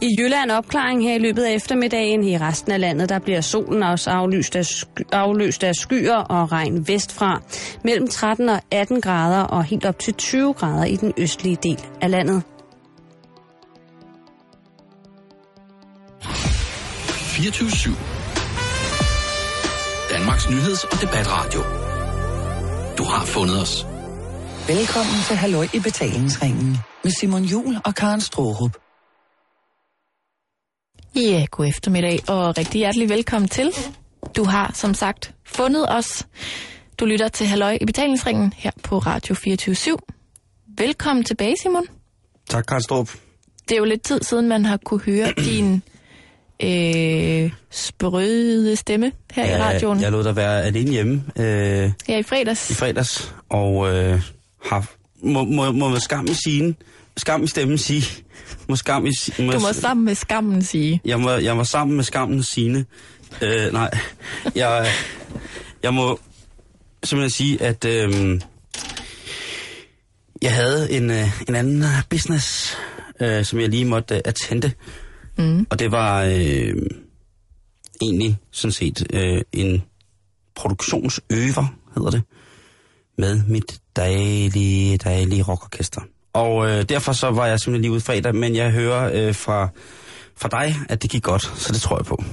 I Jylland opklaring her i løbet af eftermiddagen. I resten af landet der bliver solen også aflyst af, sky, afløst af skyer og regn vestfra. Mellem 13 og 18 grader og helt op til 20 grader i den østlige del af landet. 24-7. Danmarks nyheds- og debatradio. Du har fundet os. Velkommen til Halløj i betalingsringen med Simon Jul og Karen Strohrup. Ja, god eftermiddag og rigtig hjertelig velkommen til. Du har som sagt fundet os. Du lytter til Halløj i betalingsringen her på Radio 24 Velkommen tilbage, Simon. Tak, Karen Strup. Det er jo lidt tid siden, man har kunne høre din øh, sprøde stemme her ja, i radioen. Jeg lod dig være alene hjemme øh, Ja, i fredags. i fredags, og øh, har, må, må, må med skam i sine, skam i stemmen sige, må skam i, må, Du må sammen med skammen sige. jeg, må, jeg var sammen med skammen sine. Øh, nej, jeg, jeg må simpelthen sige, at øh, jeg havde en, øh, en anden business, øh, som jeg lige måtte øh, attende. Mm. Og det var øh, egentlig sådan set øh, en produktionsøver, hedder det, med mit dejlige, dejlige rockorkester. Og øh, derfor så var jeg simpelthen lige ude fredag, men jeg hører øh, fra, fra dig, at det gik godt, så det tror jeg på.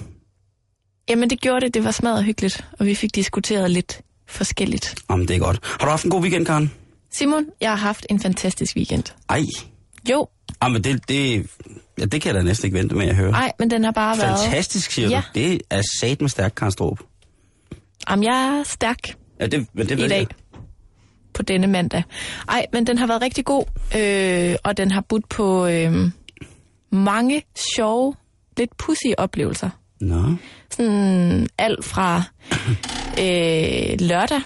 Jamen, det gjorde det. Det var smadret hyggeligt, og vi fik diskuteret lidt forskelligt. Om det er godt. Har du haft en god weekend, Karen? Simon, jeg har haft en fantastisk weekend. Ej, Jo, ah, men det, det, ja, det kan jeg da næsten ikke vente med at høre. nej, men den har bare været... Fantastisk, siger Ja. du. Det er sat med stærk, Karen Strup. Jamen, jeg er stærk Ja, det, men det i ved dag. jeg. På denne mandag. Ej, men den har været rigtig god, øh, og den har budt på øh, mange sjove, lidt pussy oplevelser. Nå. Sådan alt fra øh, lørdag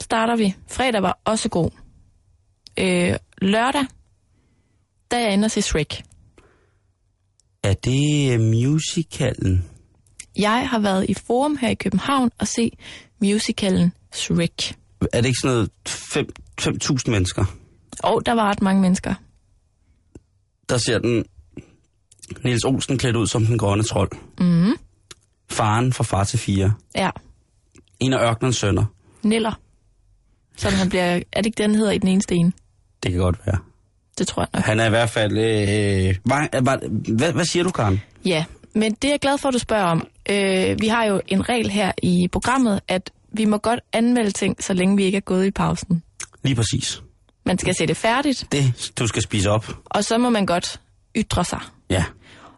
starter vi. Fredag var også god. Øh, lørdag, der er jeg inde og se Shrek. Er det øh, musicalen? Jeg har været i Forum her i København og se musicalen Shrek. Er det ikke sådan noget fem- 5.000 mennesker, Og der var ret mange mennesker. der ser den Niels Olsen klædt ud som den grønne trold? Mhm. Faren fra far til fire. Ja, En af ørkenens sønner. Niller. Som han bliver... Er det ikke den hedder i den ene sten? Det kan godt være. Det tror jeg nok. Han er i hvert fald... Øh, var, var, hvad, hvad siger du, Karen? Ja, men det er jeg glad for, at du spørger om. Øh, vi har jo en regel her i programmet, at vi må godt anmelde ting, så længe vi ikke er gået i pausen. Lige præcis. Man skal se det færdigt, Det, du skal spise op. og så må man godt ytre sig. Ja.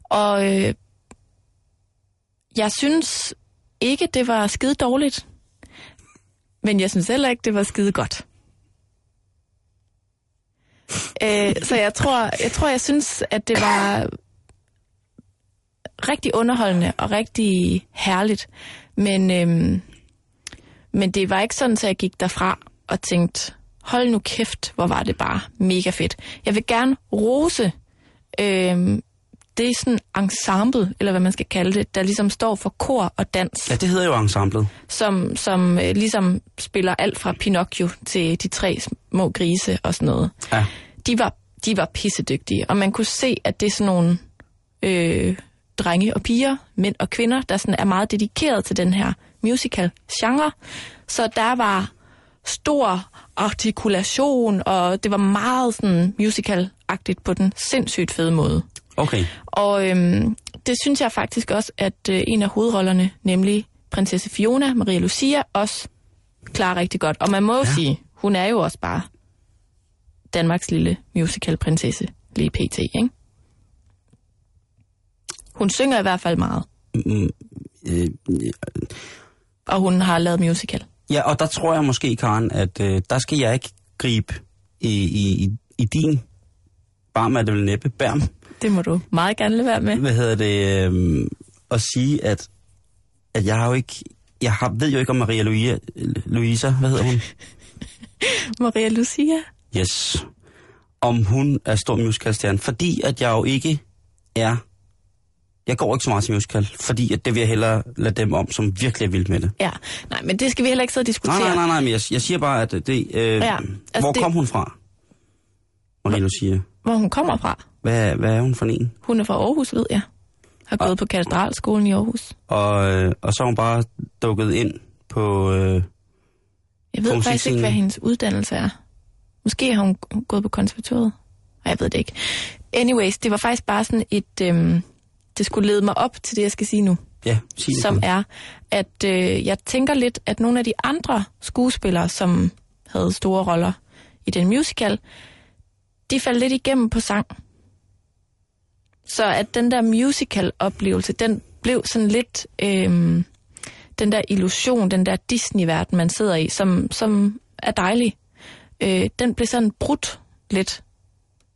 Og øh, jeg synes ikke, det var skide dårligt. Men jeg synes heller ikke, det var skide godt. Øh, så jeg tror, jeg tror, jeg synes, at det var rigtig underholdende og rigtig herligt. Men, øhm, men det var ikke sådan, at jeg gik derfra og tænkte, hold nu kæft, hvor var det bare mega fedt. Jeg vil gerne rose øhm, det er sådan ensemble, eller hvad man skal kalde det, der ligesom står for kor og dans, Ja, det hedder jo ensemblet. som, som øh, ligesom spiller alt fra Pinocchio til de tre små grise og sådan noget. Ja. De var, de var pissedygtige, og man kunne se, at det er sådan nogle øh, drenge og piger, mænd og kvinder, der sådan er meget dedikeret til den her musical-genre. Så der var stor artikulation, og det var meget sådan musical-agtigt på den sindssygt fede måde. Okay. Og øhm, det synes jeg faktisk også, at øh, en af hovedrollerne, nemlig prinsesse Fiona, Maria Lucia, også klarer rigtig godt. Og man må jo ja. sige, hun er jo også bare Danmarks lille musical-prinsesse, lige pt. Ikke? Hun synger i hvert fald meget, Mm, øh, og hun har lavet musical. ja, og der tror jeg måske, Karen, at øh, der skal jeg ikke gribe i, i, i, din barm er det vel næppe bærm. Det må du meget gerne lade være med. Hvad hedder det? Øh, at sige, at, at jeg har jo ikke... Jeg har, ved jo ikke om Maria Louise, Louisa, hvad hedder hun? Maria Lucia. Yes. Om hun er stor musicalstjerne. Fordi at jeg jo ikke er... Jeg går ikke så meget til musical, fordi at det vil jeg hellere lade dem om, som virkelig er vildt med det. Ja, nej, men det skal vi heller ikke sidde og diskutere. Nej, nej, nej, nej, men jeg, jeg siger bare, at det... Øh, Ja, altså hvor det- kom hun fra? Maria Lucia. Hvor hun kommer fra. Hvad, hvad er hun for en? Hun er fra Aarhus, ved jeg. Har gået på katedralskolen i Aarhus. Og, øh, og så er hun bare dukket ind på... Øh, Jeg ved faktisk ikke, hvad hendes uddannelse er. Måske har hun gået på konservatoriet. Nej, jeg ved det ikke. Anyways, det var faktisk bare sådan et... Øhm, det skulle lede mig op til det, jeg skal sige nu. ja, sig det. som er, at øh, jeg tænker lidt, at nogle af de andre skuespillere, som havde store roller i den musical, de faldt lidt igennem på sang. Så at den der musical-oplevelse, den blev sådan lidt øh, den der illusion, den der Disney-verden, man sidder i, som, som er dejlig. Øh, den blev sådan brudt lidt,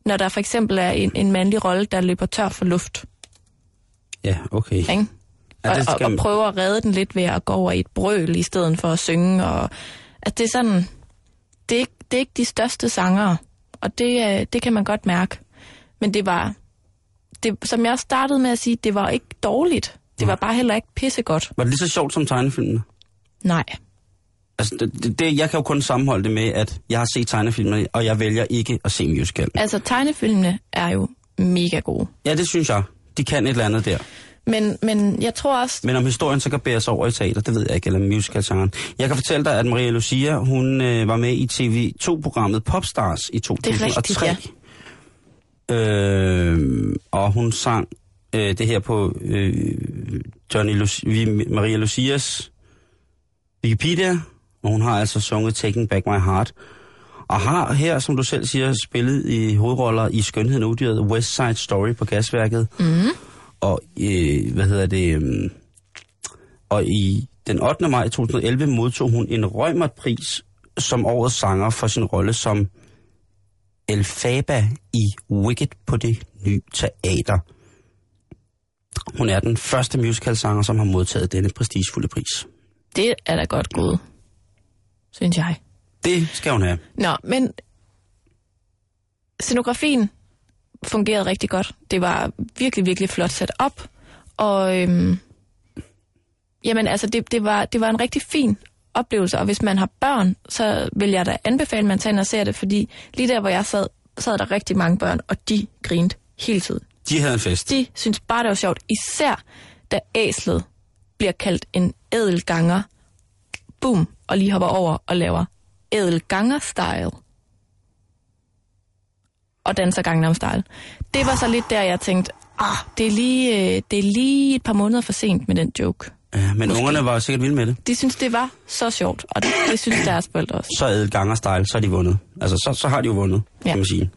når der for eksempel er en, en mandlig rolle, der løber tør for luft. Ja, okay. Ikke? Ja, og, det og, skal og man- prøver at redde den lidt ved at gå over i et brøl i stedet for at synge. Og, at det er sådan, det er, ikke, det er ikke de største sangere, og det, øh, det kan man godt mærke. Men det var, det, som jeg startede med at sige, det var ikke dårligt. Det var bare heller ikke pissegodt. Var det lige så sjovt som tegnefilmene? Nej. Altså, det, det, det, jeg kan jo kun sammenholde det med, at jeg har set tegnefilmene, og jeg vælger ikke at se musical. Altså, tegnefilmene er jo mega gode. Ja, det synes jeg. De kan et eller andet der. Men, men jeg tror også, Men om historien så kan bæres over i teater, det ved jeg ikke, eller musical -genren. Jeg kan fortælle dig, at Maria Lucia, hun øh, var med i TV2-programmet Popstars i 2003. rigtigt, ja. øh, og hun sang øh, det her på øh, Johnny Lucia, vi- Maria Lucias Wikipedia, og hun har altså sunget Taking Back My Heart. Og har her, som du selv siger, spillet i hovedroller i Skønheden og Udyret, West Side Story på Gasværket. Mm. Og, øh, hvad hedder det, øh, og i den 8. maj 2011 modtog hun en Rømerpris som årets sanger for sin rolle som Elfaba i Wicked på det nye teater. Hun er den første musicalsanger, som har modtaget denne prestigefulde pris. det er da godt gået, synes jeg. Det skal hun have. Nå, men scenografien fungerede rigtig godt. Det var virkelig, virkelig flot sat op. Og øhm, jamen, altså, det, det, var, det var en rigtig fin oplevelse. Og hvis man har børn, så vil jeg da anbefale, at man tager ind og ser det, fordi lige der, hvor jeg sad, sad der rigtig mange børn, og de grinte hele tiden. De havde en fest. De synes bare, det var sjovt. Især da æslet bliver kaldt en ædelganger. Boom, og lige hopper over og laver ædelganger-style. Og danser Gangnam Style. Det var så lidt der, jeg tænkte, ah, det er lige, øh, det er lige et par måneder for sent med den joke. Ja, men Måske. ungerne var sikkert vilde med det. De synes, det var så sjovt, og det, det synes deres forældre også. Så ædel ganger style, så er de vundet. Altså, så, så har de jo vundet. Ja. kan man sige.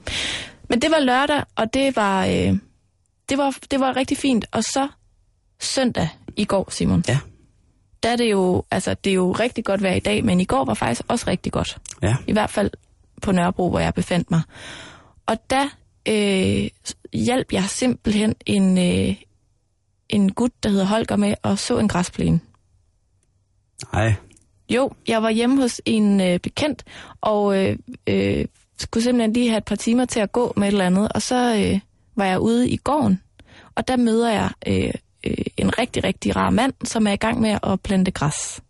Men det var lørdag, og det var, øh, det var, det var rigtig fint. Og så søndag i går, Simon. Ja. Der er det jo, altså det er jo rigtig godt vejr i dag, men i går var faktisk også rigtig godt. Ja. I hvert fald på Nørrebro, hvor jeg befandt mig. Og der øh, hjalp jeg simpelthen en, øh, en gut, der hedder Holger med, og så en græsplæne. Nej. Jo, jeg var hjemme hos en øh, bekendt, og øh, øh, skulle simpelthen lige have et par timer til at gå med et eller andet. Og så øh, var jeg ude i gården, og der møder jeg øh, øh, en rigtig, rigtig rar mand, som er i gang med at plante græs.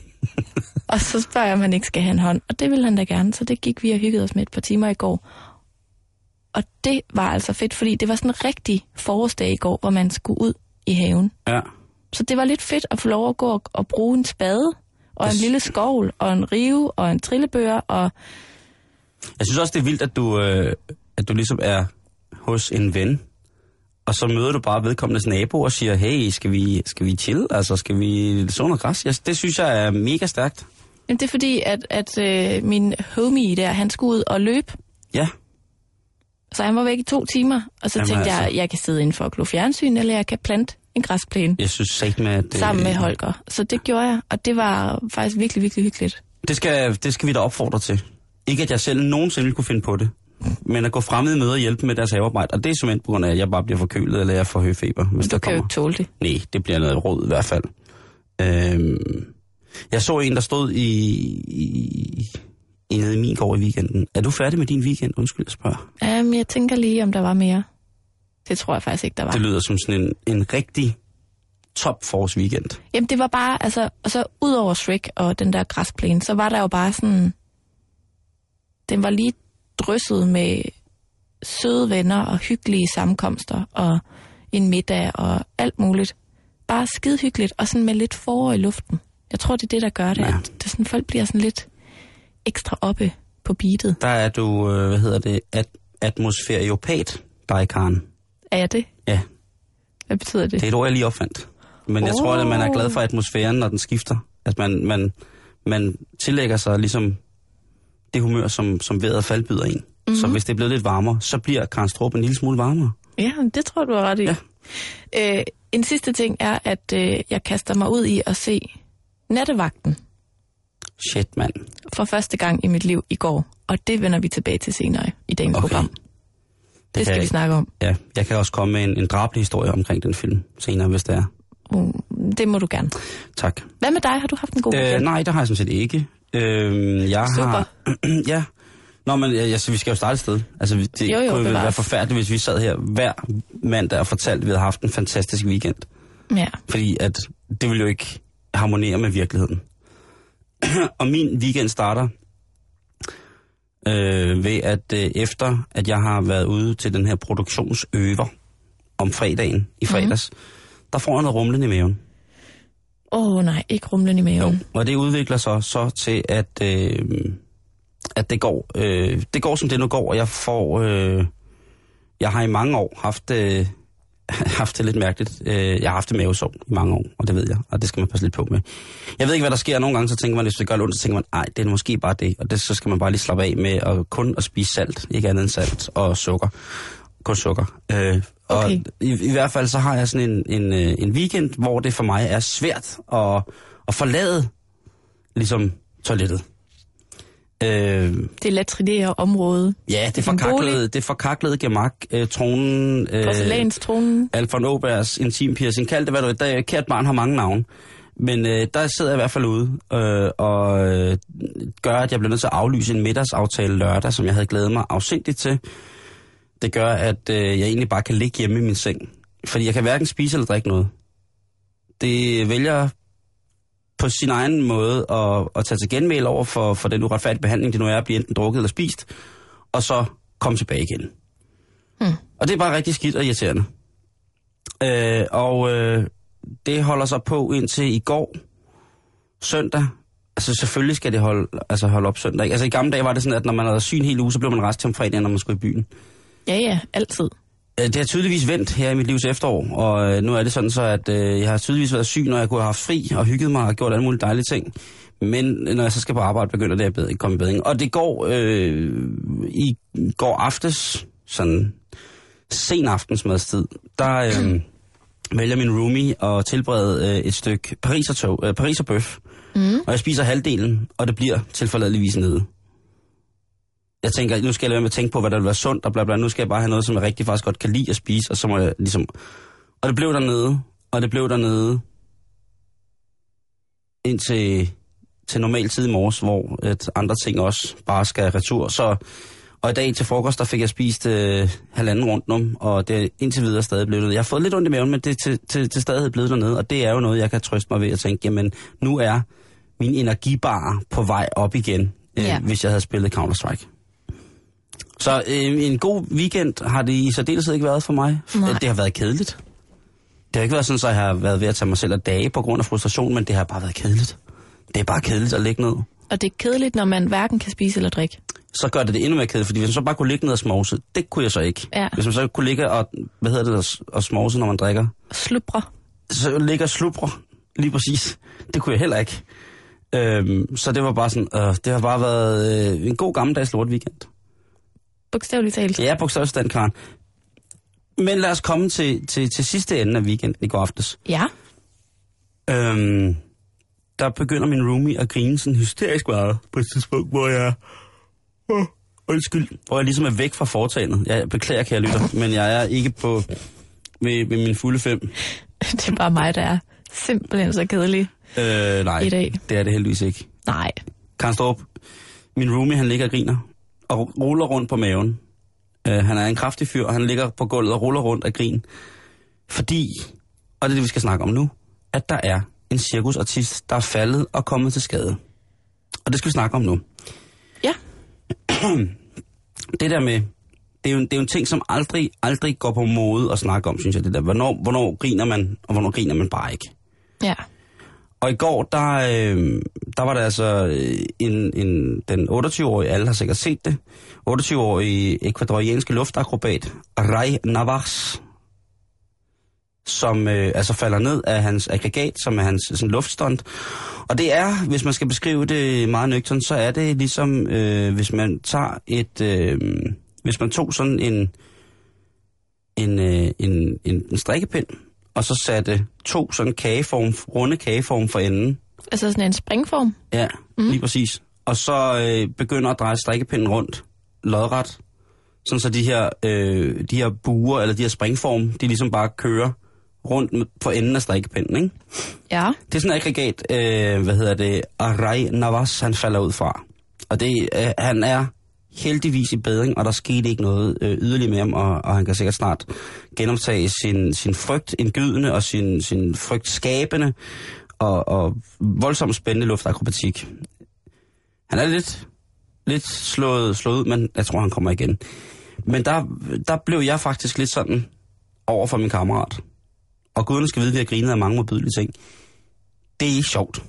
og så spørger jeg, om han ikke skal have en hånd, og det ville han da gerne, så det gik vi og hyggede os med et par timer i går. Og det var altså fedt, fordi det var sådan en rigtig forårsdag i går, hvor man skulle ud i haven. Ja. Så det var lidt fedt at få lov at gå og, og bruge en spade, og en Det- lille skovl, og en rive, og en trillebør, og Jeg synes også, det er vildt, at du, øh, at du ligesom er hos en ven, og så møder du bare vedkommendes nabo og siger, hey, skal vi, skal vi chill? Altså, skal vi så noget græs? Jeg, det synes jeg er mega stærkt. jamen, det er fordi, at, at øh, min homie der, han skulle ud og løbe, Ja. så han var væk i to timer, og så Jamen, tænkte jeg, altså. jeg kan sidde inden for og glo fjernsyn, eller jeg kan plante en græsplæne Jeg synes sagt med, at... øh, sammen med Holger. Så det gjorde jeg, og det var faktisk virkelig, virkelig hyggeligt. Det skal, det skal vi da opfordre til. Ikke at jeg selv nogensinde kunne finde på det. Men at gå fremmede møde og hjælpe med deres havearbejde. Og det er simpelthen på grund af, at jeg bare bliver forkølet, eller jeg får høfeber, hvis Du der kan jo kommer. ikke tåle det. Nej, det bliver noget råd i hvert fald. Øhm, jeg så en, der stod i, i, i nede i min gård i weekenden. Er du færdig med din weekend? Undskyld, jeg spørger. Um, jeg tænker lige, om der var mere. Det tror jeg faktisk ikke, der var. Det lyder som sådan en, en rigtig top force weekend. Jamen, det var bare, altså, og så ud over Shrek og den der græsplæne, så var der jo bare sådan, den var lige drysset med søde venner og hyggelige sammenkomster og en middag og alt muligt. Bare skide hyggeligt og sådan med lidt forår i luften. Jeg tror, det er det, der gør det, Ja. at det sådan, folk bliver sådan lidt ekstra oppe på beatet. Der er du, øh, hvad hedder det, at atmosferiopat, dig, Karen. Er jeg det? Ja, Hvad betyder det? det er et ord, jeg lige opfandt. Men jeg tror, at man er glad for atmosfæren, når den skifter. At man, man, man tillægger sig ligesom det humør, som, som vejret og fald byder en. Mm-hmm. Så hvis det er blevet lidt varmere, så bliver Karen Strup en lille smule varmere. Ja, det tror du er ret i. Ja. Øh, en sidste ting er, at øh, jeg kaster mig ud i at se Nattevagten Shit, mand. for første gang i mit liv i går. Og det vender vi tilbage til senere i dagens Okay. program. Det, det skal kan- vi snakke om. Ja, jeg kan også komme med en, en drabelig historie omkring den film senere, hvis det er. Uh, det må du gerne. Tak. Hvad med dig? Har du haft en god Øh, weekend? nej, det har jeg sådan set ikke. Øh, jeg Super. har... ja. Nå, men altså, vi skal jo starte et sted. Altså, det Jo, jo, kunne bevares. være forfærdeligt, hvis vi sad her hver mandag og fortalte, at vi havde haft en fantastisk weekend. Ja. Fordi at det vil jo ikke harmonere med virkeligheden. og min weekend starter øh, ved, at øh, efter at jeg har været ude til den her produktionsøver om fredagen i fredags, mm. der får jeg noget rumlen i maven. Åh oh, nej, ikke rumlen i maven. Jo, og det udvikler sig så til, at, øh, at det, går, øh, det går, som det nu går, og jeg får... Øh, jeg har i mange år haft, øh, haft det lidt mærkeligt. Øh, jeg har haft det mavesår i mange år, og det ved jeg, og det skal man passe lidt på med. Jeg ved ikke, hvad der sker. Nogle gange så tænker man, hvis det gør ondt, så tænker man, nej, det er måske bare det, og det, så skal man bare lige slappe af med at kun at spise salt, ikke andet end salt og sukker. Kun sukker. Øh, og Okay. i, i hvert fald så har jeg sådan en, en, øh, en weekend, hvor det for mig er svært at, at forlade ligesom toilettet. Øh, Det latrinære område. ja, det forkaklede, det forkaklede gemak, øh, tronen, øh, Porcelænstronen. Alfred Åbergs intimpiercing, kald det hvad du vil. Kært barn har mange navne. Men øh, der sidder jeg i hvert fald ude øh, og øh, gør, at jeg bliver nødt til at aflyse en middagsaftale lørdag, som jeg havde glædet mig afsindigt til. Det gør, at øh, jeg egentlig bare kan ligge hjemme i min seng. Fordi jeg kan hverken spise eller drikke noget. Det vælger på sin egen måde at, at tage til genmæl over for, for den uretfærdige behandling, det nu er at blive enten drukket eller spist, og så komme tilbage igen. Hmm. Og det er bare rigtig skidt og irriterende. Øh, og øh, det holder sig på indtil i går, søndag. Altså selvfølgelig skal det holde, altså holde op søndag. ikke? Altså i gamle dage var det sådan, at når man havde syg en hel uge, så blev man rest til om fredagen, når man skulle i byen. Ja, ja, altid. Øh, Det har tydeligvis vendt her i mit livs efterår, og øh, nu er det sådan så, at øh, jeg har tydeligvis været syg, når jeg kunne have haft fri og hygget mig og gjort alle mulige dejlige ting. Men når jeg så skal på arbejde, begynder det at bedre, komme i bedring. Og det går øh, i går aftes, sådan sen aftensmadstid, der øh, vælger min roomie at tilberede øh, et stykke parisertog, øh, pariserbøf. Mm. Og jeg spiser halvdelen, og det bliver tilforladeligvis nede. Jeg tænker, nu skal jeg lade være med at tænke på, hvad der vil være sundt, og bla bla. Nu skal jeg bare have noget, som jeg rigtig faktisk godt kan lide at spise, og så må jeg ligesom... Og det blev dernede, og det blev dernede indtil til normal tid i morges, hvor at andre ting også bare skal retur. Så, og i dag til frokost, der fik jeg spist øh, halvanden rundt om, og det er indtil videre stadig blevet noget. Jeg har fået lidt ondt i maven, men det er til, til, til stadighed blevet dernede, og det er jo noget, jeg kan trøste mig ved at tænke, jamen nu er min energibar på vej op igen, øh, Ja. hvis jeg havde spillet Counter-Strike. Så øh, en god weekend har det i særdeleshed ikke været for mig. Nej. Det har været kedeligt. Det har ikke været sådan, at jeg har været ved at tage mig selv af dage på grund af frustration, men det har bare været kedeligt. Det er bare kedeligt at ligge ned. Og det er kedeligt, når man hverken kan spise eller drikke. Så gør det det endnu mere kedeligt, fordi hvis man så bare kunne ligge ned og smovse, det kunne jeg så ikke. Ja. Hvis man så kunne ligge og, hvad hedder det, og- og smovse, når man drikker, Slubre. så ligger slubre, lige præcis. Det kunne jeg heller ikke. Øhm, så det var bare sådan, øh, det har bare været øh, en god gammeldags lort weekend. Bogstaveligt talt. Ja, bogstaveligt stand, Karen. Men lad os komme til, til, til sidste ende af weekenden i går aftes. Ja. Øhm, der begynder min roomie at grine sådan hysterisk meget på et tidspunkt, hvor jeg... Oh, undskyld. Hvor jeg ligesom er væk fra foretagendet. Jeg beklager, kære lytter, men jeg er ikke på ved, ved min fulde fem. Det er bare mig, der er simpelthen så kedelig. Øh, nej, I dag. det er det heldigvis ikke. Nej. Karen Storp, min roomie, han ligger og griner og ruller rundt på maven. Øh, han er en kraftig fyr, og han ligger på gulvet og ruller rundt af grin. Fordi, og det er det, vi skal snakke om nu, at der er en cirkusartist, der er faldet og kommet til skade. Og det skal vi snakke om nu. Ja. Det der med, det er jo, det er jo en ting, som aldrig, aldrig går på mode at snakke om, synes jeg. Det der. Hvornår, hvornår griner man, og hvornår griner man bare ikke. Ja. Og i går, der, øh, der var der altså øh, en, en, den 28-årige, alle har sikkert set det, 28-årige ekvadorianske luftakrobat, Ray Navas, som øh, altså falder ned af hans aggregat, som er hans sådan, luftstunt. Og det er, hvis man skal beskrive det meget nøgternt, så er det ligesom, øh, hvis man tager et, øh, hvis man tog sådan en, en, øh, en, en, en strikkepind, og så satte to sådan kageform, runde kageform for enden. Altså sådan en springform. Ja, mm. lige præcis. Og så øh, begynder at dreje strikkepinden rundt, lodret, sådan så de her, øh, de her buer, eller de her springform, de ligesom bare kører rundt med- på enden af strikkepinden, ikke? Ja. Det er sådan et aggregat, øh, hvad hedder det, Aray Navas, han falder ud fra. Og det, øh, han er heldigvis i bedring, og der skete ikke noget øh, yderligere med ham, og, og han kan sikkert snart genoptage sin, sin frygt indgydende og sin, sin frygt skabende og, og voldsomt spændende luftakrobatik. Han er lidt, lidt slået, slået ud, men jeg tror, han kommer igen. Men der, der blev jeg faktisk lidt sådan over for min kammerat. Og guderne skal vide, at vi har grinet af mange modbydelige ting. Det er ikke sjovt.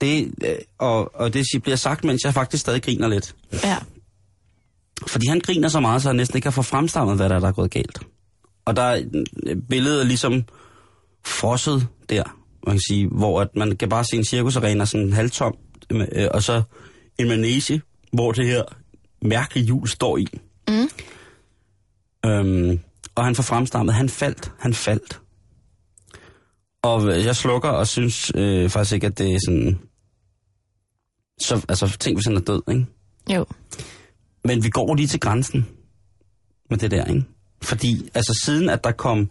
Det, øh, og, og det bliver sagt, mens jeg faktisk stadig griner lidt. Ja. Fordi han griner så meget, så han næsten ikke kan få fremstammet, hvad der er, der er gået galt. Og der er øh, billedet ligesom frosset der, man kan sige, hvor at man kan bare se en cirkusarena sådan halvtom, øh, og så en manege, hvor det her mærkelige hjul står i. Mm. Øhm, og han får fremstammet, han faldt, han faldt. Og jeg slukker og synes øh, faktisk ikke, at det er sådan... Så, altså, tænk, hvis han er død, ikke? Jo. Men vi går lige til grænsen med det der, ikke? Fordi, altså siden at der kom,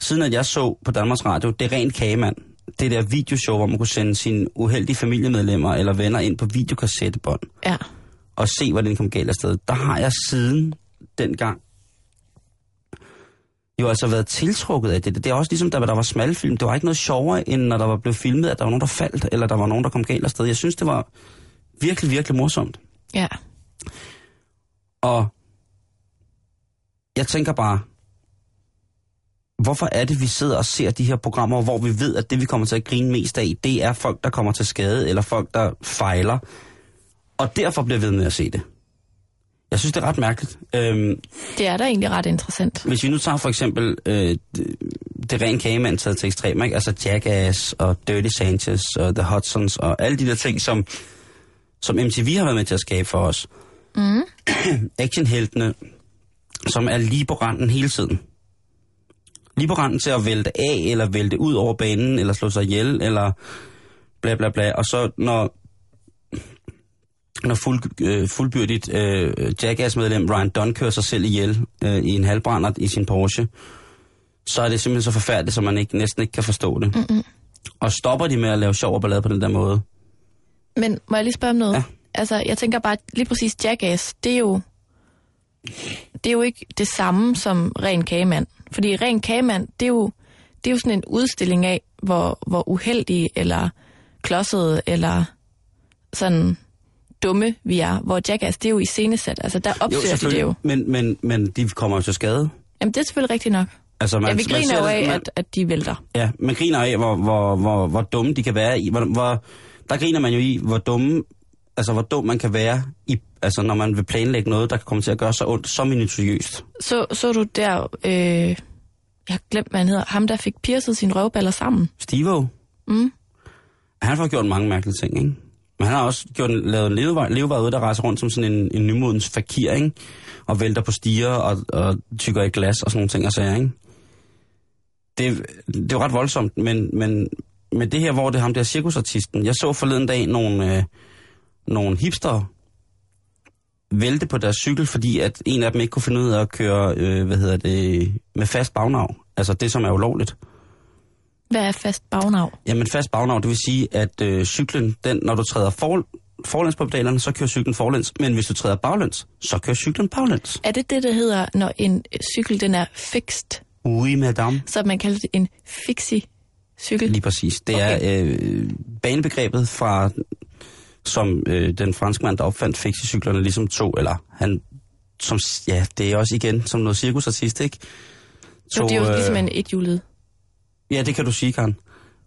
siden at jeg så på Danmarks Radio, det er rent kagemand, det der videoshow, hvor man kunne sende sine uheldige familiemedlemmer eller venner ind på videokassettebånd Ja. og se, hvordan det kom galt afsted. Der har jeg siden dengang jo altså været tiltrukket af det. Det er også ligesom, da der var smalfilm. Det var ikke noget sjovere, end når der var blevet filmet, at der var nogen, der faldt, eller der var nogen, der kom galt afsted. Jeg synes, det var virkelig, virkelig morsomt. Ja. Og jeg tænker bare, hvorfor er det, vi sidder og ser de her programmer, hvor vi ved, at det, vi kommer til at grine mest af, det er folk, der kommer til skade, eller folk, der fejler, og derfor bliver vi ved med at se det. Jeg synes, det er ret mærkeligt. Øhm, Det er da egentlig ret interessant. hvis vi nu tager for eksempel øh, det, det rene kagemand taget til ekstrem, ikke? altså Jackass og Dirty Sanchez og The Hudsons og alle de der ting, som, som MTV har været med til at skabe for os. Mm. Actionheltene, som er lige på randen hele tiden. Lige på randen til at vælte af, eller vælte ud over banen, eller slå sig ihjel, eller bla bla bla. Og så når, når fuld, øh, fuldbyrdigt øh, Jackass-medlem Ryan Dunn kører sig selv ihjel øh, i en halvbrændert i sin Porsche, så er det simpelthen så forfærdeligt, så man ikke, næsten ikke kan forstå det. Mm-mm. Og stopper de med at lave sjov og ballade på den der måde? Men må jeg lige spørge om noget? Ja. Altså, jeg tænker bare, lige præcis Jackass, det er jo, det er jo ikke det samme som ren kagemand. Fordi ren kagemand, det er jo, det er jo sådan en udstilling af, hvor, hvor uheldige eller klodsede eller sådan dumme vi er. Hvor Jackass, det er jo iscenesat. Altså, der opsøger de det jo. Men, men, men de kommer jo til skade. Jamen, det er selvfølgelig rigtigt nok. Altså, man, Ja, vi man griner ser jo af, man- at, at de vælter. Ja, man griner af, hvor, hvor, hvor, hvor dumme de kan være i. Hvor, hvor, der griner man jo i, hvor dumme, altså hvor dum man kan være, i, altså når man vil planlægge noget, der kan komme til at gøre så ondt, så minutiøst. Så, så du der, øh, jeg har glemt, hvad han hedder, ham der fik piercet sine røvballer sammen. Stivo, Mm. han har gjort mange mærkelige ting, ikke? Men han har også gjort, lavet en levevej, levevej ud, der rejser rundt som sådan en, en nymodens fakir, ikke? Og vælter på stiger og, og tykker i glas og sådan nogle ting og sager, ikke? Det, det er jo ret voldsomt, men, men men det her, hvor det er ham der cirkusartisten. Jeg så forleden dag nogle, øh, nogle hipster vælte på deres cykel, fordi at en af dem ikke kunne finde ud af at køre, øh, hvad hedder det, med fast bagnav. Altså det, som er ulovligt. Hvad er fast bagnav? Jamen fast bagnav, det vil sige, at øh, cyklen, den, når du træder for, forlæns på pedalerne, så kører cyklen forlæns. Men hvis du træder baglæns, så kører cyklen baglæns. Er det det, der hedder, når en øh, cykel den er fixed? Oui, madame. Så man kalder det en fixie-cykel? Lige præcis. Det Okay. er øh, banebegrebet fra, som øh, den franske mand, der opfandt fixicyklerne, ligesom tog, eller han som, ja, det er også igen som noget cirkusartist, ikke? Så det er jo øh, ligesom en ethjulet. Ja, det kan du sige, Karen.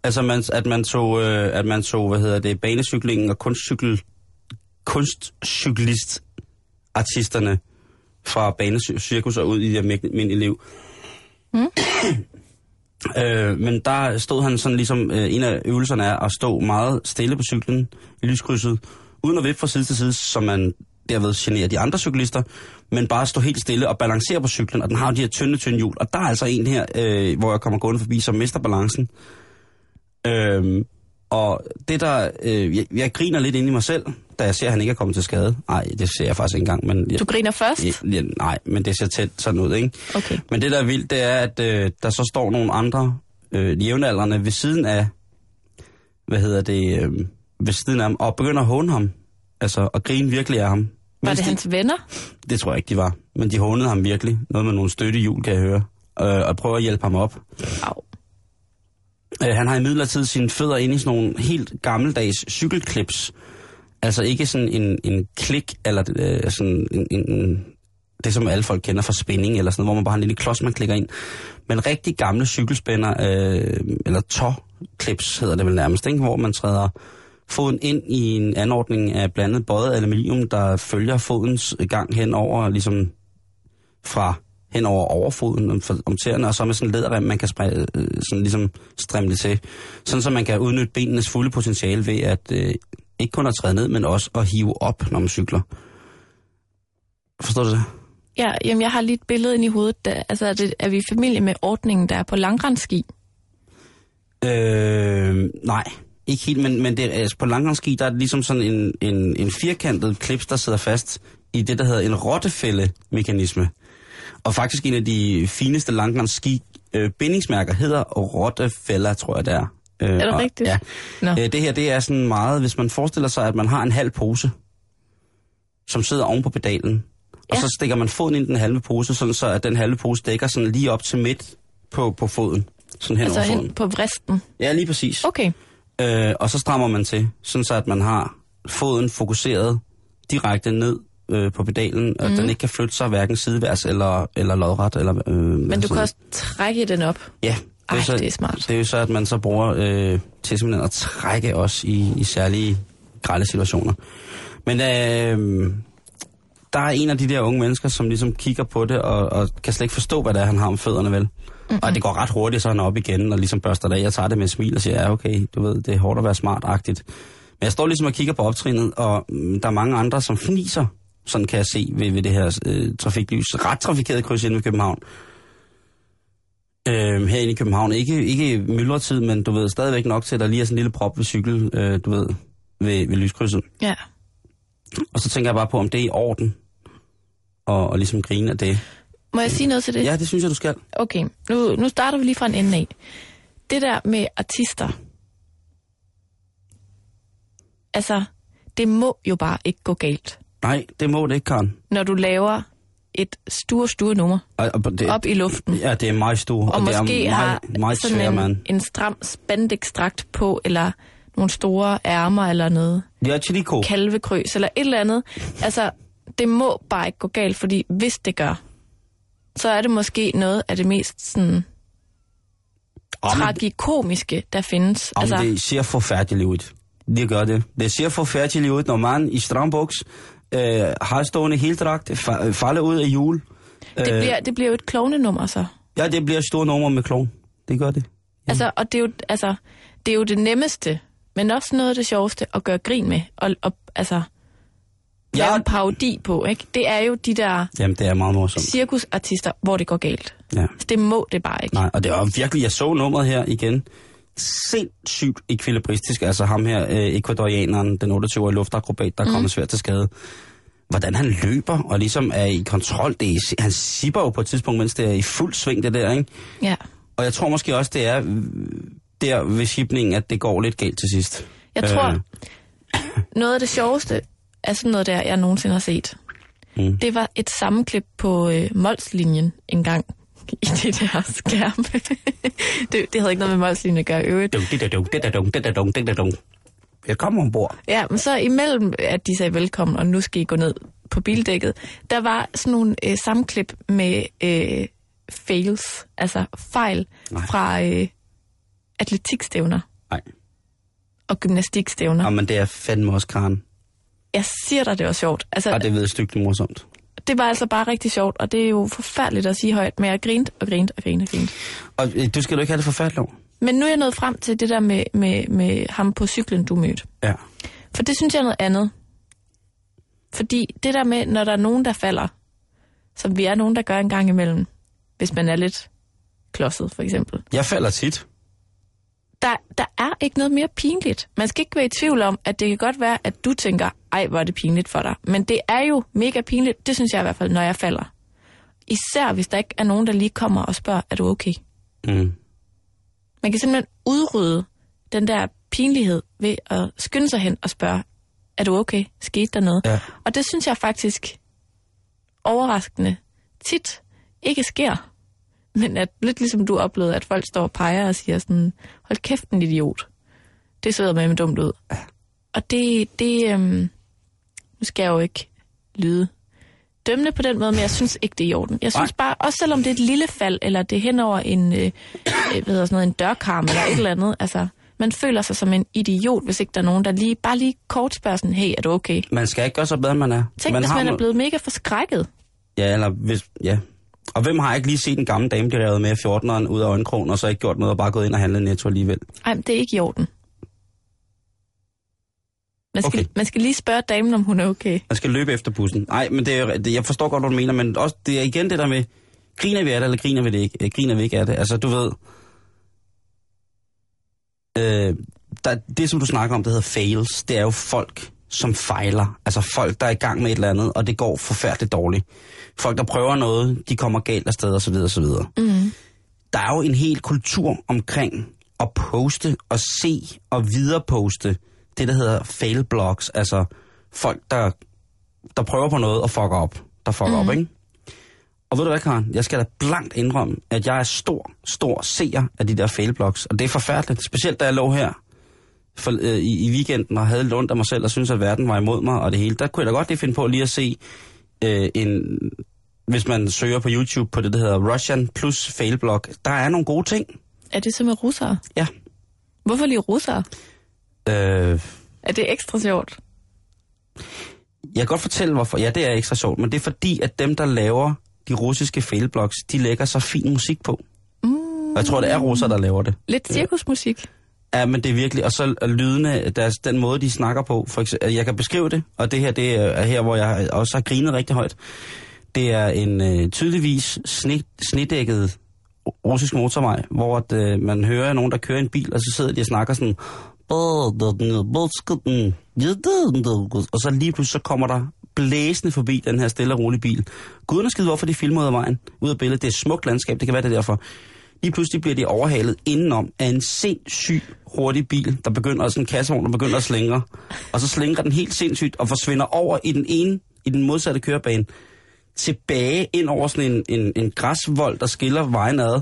Altså, man, at man tog, øh, at man tog, hvad hedder det, banecyklingen og kunstcykel, kunstcyklist artisterne fra banecirkus og ud i det almindelige liv. Mm. øh, men der stod han sådan ligesom, øh, en af øvelserne er at stå meget stille på cyklen i lyskrydset, uden at vippe fra side til side, som man derved generer de andre cyklister, men bare stå helt stille og balancere på cyklen, og den har jo de her tynde, tynde hjul. Og der er altså en her, øh, hvor jeg kommer gående forbi, som mister balancen. Øhm, og det der, øh, jeg, jeg griner lidt ind i mig selv, da jeg ser, at han ikke er kommet til skade. Nej, det ser jeg faktisk ikke engang. Men jeg, Du griner først? Ja, ja, nej, men det ser tæt sådan ud, ikke? Okay. Men det, der er vildt, det er, at øh, der så står nogle andre øh, jævnaldrende ved siden af, hvad hedder det, øh, ved siden af ham, og begynder at håne ham. Altså, at grine virkelig af ham. Var Mens det de, hans venner? Det tror jeg ikke, de var. Men de hånede ham virkelig. Noget med nogle støttehjul, kan jeg høre. Øh, og prøver at hjælpe ham op. Au. Øh, han har imidlertid sine fødder inde i sådan nogle helt gammeldags cykelklips. Altså ikke sådan en, en klik, eller øh, sådan en, en, det som alle folk kender fra spinning, eller sådan noget, hvor man bare har en lille klods, man klikker ind. Men rigtig gamle cykelspænder, øh, eller tå-clips hedder det vel nærmest, ikke? hvor man træder foden ind i en anordning af blandet bøjet aluminium, der følger fodens gang hen over, ligesom fra hen over overfoden om, om tæerne, og så med sådan en læderrem, man kan spre, øh, sådan ligesom strimle til. Sådan så man kan udnytte benenes fulde potentiale ved at øh, ikke kun at træde ned, men også at hive op, når man cykler. Forstår du det? Ja, jamen jeg har lige et billede ind i hovedet. Der, altså er, det, er vi i familie med ordningen, der er på langrensski? Øh, nej, ikke helt, men, men det, altså på langrensski, der er det ligesom sådan en, en, en firkantet klips, der sidder fast i det, der hedder en rottefælde-mekanisme. Og faktisk en af de fineste langrensski øh, bindingsmærker hedder rottefælder, tror jeg det er. Øh, Er det og, rigtigt? Ja. Nå. Øh, det her, det er sådan meget, hvis man forestiller sig, at man har en halv pose, som sidder oven på pedalen. Og Ja. så stikker man foden ind i den halve pose, sådan så at den halve pose dækker sådan lige op til midt på, på foden. Sådan hen Altså over foden. hen på vristen? Ja, lige præcis. Okay. Øh, og så strammer man til, sådan så at man har foden fokuseret direkte ned øh, på pedalen, og Mhm. den ikke kan flytte sig hverken sideværs eller, eller lodret. Eller, øh, Men du kan også trække den op. Ja, Ej, så, det er smart. Det er jo så, at man så bruger øh, til simpelthen at trække os i, i særlige grælde situationer. Men øh, der er en af de der unge mennesker, som ligesom kigger på det, og, og kan slet ikke forstå, hvad det er, han har om fødderne, vel? Mm-hmm. Og det går ret hurtigt, så han op igen, og ligesom børster det af. Jeg tager det med et smil og siger, ja, okay, du ved, det er hårdt at være smart-agtigt. Men jeg står ligesom og kigger på optrinet, og mm, der er mange andre, som fniser, sådan kan jeg se ved, ved det her øh, trafiklys. Ret trafikeret kryds inde ved København. Øh, herinde i København. Ikke, ikke myldretid, men du ved, stadigvæk nok til, at der lige er sådan en lille prop ved cykel, øh, du ved, ved, ved lyskrydset. Ja. Og så tænker jeg bare på, om det er i orden, og, og ligesom grine af det. Må jeg sige noget til det? Ja, det synes jeg, du skal. Okay, nu, nu starter vi lige fra en ende af. Det der med artister. Altså, det må jo bare ikke gå galt, Nej, det må det ikke, Karen. når du laver et stor, stor nummer Og, og det, op i luften. Ja, det er meget stor, og, og, det måske er har meget, meget sådan svær, en, mand. en stram spandekstrakt på, eller nogle store ærmer, eller noget Ja, Chilico. kalvekrøs, eller et eller andet. Altså, det må bare ikke gå galt, fordi hvis det gør, så er det måske noget af det mest sådan, Om, tragikomiske, der findes. om altså, det ser forfærdeligt ud. Det gør det. Det ser forfærdeligt ud, når man i strandbuks øh, har stående heldragt, fa- falder ud af jul. det, bliver, det bliver jo et klovnenummer så. Ja, det bliver et stort nummer med klon. Det gør det. Altså, og det er, jo, altså, det er jo det nemmeste, men også noget af det sjoveste at gøre grin med. Og, og altså, Ja. lave en parodi på, ikke? Det er jo de der Jamen, det er meget morsomt. cirkusartister, hvor det går galt. Ja. Det må det bare ikke. Nej, og det var virkelig, jeg så nummeret her igen. Sindssygt ekvilibristisk, altså ham her, øh, ekvadorianeren, den 28-årige luftakrobat, der er kommet svært til skade. Hvordan han løber og ligesom er i kontrol, det er, han sipper jo på et tidspunkt, mens det er i fuld sving, det der, ikke? Ja. Og jeg tror måske også, det er øh, der ved shipningen, at det går lidt galt til sidst. Jeg tror, Øh. noget af det sjoveste af sådan noget der, jeg nogensinde har set, Mm. det var et sammenklip på øh, Molslinjen en gang i det der skærm. det, det havde ikke noget med Molslinjen at gøre i øvrigt. Velkommen ombord. Ja, men så imellem, at de sagde velkommen, og nu skal I gå ned på bildækket, der var sådan nogle øh, sammenklip med øh, fails, altså fejl Nej. fra øh, atletikstævner Nej, og gymnastikstævner. men det er fandme også Karen. Jeg siger dig, det var sjovt. Altså, Og det ved stygt morsomt. det var altså bare rigtig sjovt, og det er jo forfærdeligt at sige højt, men jeg grinte og grinte og grinte og grinte. Og øh, du skal du ikke have det forfærdeligt over. Men nu er jeg nået frem til det der med, med, med ham på cyklen, du mødte. Ja. For det synes jeg er noget andet. Fordi det der med, når der er nogen, der falder, som vi er nogen, der gør en gang imellem, hvis man er lidt klodset, for eksempel. Jeg falder tit. Der, der er ikke noget mere pinligt. Man skal ikke være i tvivl om, at det kan godt være, at du tænker, ej, hvor er det pinligt for dig. Men det er jo mega pinligt, det synes jeg i hvert fald, når jeg falder. Især hvis der ikke er nogen, der lige kommer og spørger, er du okay? Mm. Man kan simpelthen udrydde den der pinlighed ved at skynde sig hen og spørge, er du okay? Skete der noget? Ja. Og det synes jeg faktisk overraskende tit ikke sker. Men at lidt ligesom du oplevede, at folk står og peger og siger sådan, hold kæft en idiot. Det sidder med med dumt ud. Og det, det øhm, nu skal jeg jo ikke lyde dømmende på den måde, men jeg synes ikke, det er i orden. Jeg synes bare, også selvom det er et lille fald, eller det er hen over en, øh, øh, hvad hedder sådan noget, en dørkarm eller et eller andet, altså, man føler sig som en idiot, hvis ikke der er nogen, der lige, bare lige kort spørger sådan, hey, er du okay? Man skal ikke gøre så bedre, end man er. Tænk, man hvis man er blevet mega forskrækket. Ja, eller hvis... Ja. Og hvem har ikke lige set en gammel dame, der lavede med 14'eren ud af øjenkrogen, og så ikke gjort noget, og bare gået ind og handlet netto alligevel? Ej, men det er ikke i orden. Man skal, Okay. man skal lige spørge damen, om hun er okay. Man skal løbe efter bussen. Nej, men det er, det, jeg forstår godt, hvad du mener, men også, det er igen det der med, griner vi af det, eller griner vi det ikke? Øh, Griner vi ikke af det? Altså, du ved... Øh, der, det, som du snakker om, det hedder fails, det er jo folk, som fejler. Altså folk, der er i gang med et eller andet, og det går forfærdeligt dårligt. Folk, der prøver noget, de kommer galt afsted, og så videre, og så videre. Mm. Der er jo en hel kultur omkring at poste og se og videreposte det, der hedder fail blogs. Altså folk, der, der prøver på noget og fucker op. Der fucker mm. op, ikke? Og ved du hvad, Karen? Jeg skal da blankt indrømme, at jeg er stor, stor seer af de der failblogs. Og det er forfærdeligt. Specielt da jeg lå her for, øh, i, i weekenden og havde lidt ondt af mig selv og synes at verden var imod mig og det hele. Der kunne jeg da godt lige finde på lige at se øh, en... Hvis man søger på YouTube på det, der hedder Russian plus failblog, der er nogle gode ting. Er det så med russere? Ja. Hvorfor lige russere? Øh, Er det ekstra sjovt? jeg kan godt fortælle, hvorfor. Ja, det er ekstra sjovt, men det er fordi, at dem, der laver de russiske failblogs, de lægger så fin musik på. Mm. Og jeg tror, det er russere, der laver det. Lidt cirkusmusik? Ja, men det er virkelig, og så er lydene, deres, den måde, de snakker på, for eksempel, jeg kan beskrive det, og det her, det er her, hvor jeg også har grinet rigtig højt. Det er en øh, tydeligvis sne, snedækket russisk motorvej, hvor at, øh, man hører nogen, der kører en bil, og så sidder de og snakker sådan, og så lige pludselig så kommer der blæsende forbi den her stille og rolige bil. Guden er skide, hvorfor de filmer ud af vejen, ud af billedet. Det er et smukt landskab, det kan være det derfor. Lige pludselig bliver de overhalet indenom af en sindssyg hurtig bil, der begynder, sådan en kassevogn, der begynder at slingre. Og så slingrer den helt sindssygt og forsvinder over i den ene, i den modsatte kørebane. Tilbage ind over sådan en, en, en græsvold, der skiller vejen ad.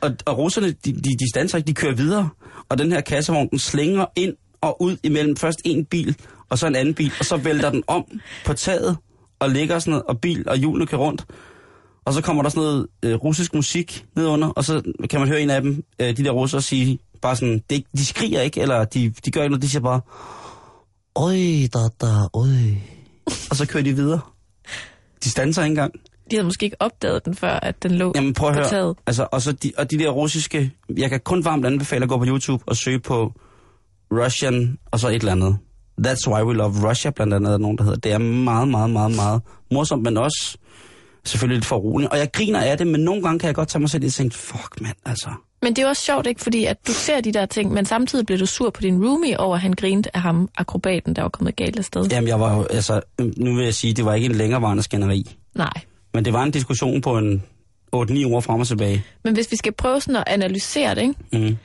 Og, og russerne, de, de, de standser ikke, de kører videre. Og den her kassevogn, den slinger ind og ud imellem først en bil, og så en anden bil, og så vælter den om på taget, og ligger sådan noget, og bil og hjulene kører rundt. Og så kommer der sådan noget øh, russisk musik nedunder, og så kan man høre en af dem, øh, de der russere, sige bare sådan, ikke- de skriger ikke, eller de, de gør ikke noget, de siger bare, Øj, da, da, øj. Og så kører de videre. De standser ikke engang. De havde måske ikke opdaget den, før at den lå Jamen prøv at på høre. taget. Altså, og, så de, og de der russiske... Jeg kan kun varmt anbefale at gå på YouTube og søge på Russian og så et eller andet. That's why we love Russia, blandt andet er der nogen, der hedder. Det er meget, meget, meget, meget morsomt, men også selvfølgelig lidt for roligt. Og jeg griner af det, men nogle gange kan jeg godt tage mig selv i og tænke, fuck mand, altså. Men det er også sjovt, ikke? Fordi at du ser de der ting, men samtidig bliver du sur på din roomie over, at han grinte af ham, akrobaten, der var kommet galt afsted. Jamen, jeg var jo, altså, nu vil jeg sige, det var ikke en længerevarende skænderi. Nej. Men det var en diskussion på en 8-9 uger frem og tilbage. Men hvis vi skal prøve sådan at analysere det, ikke? Mm.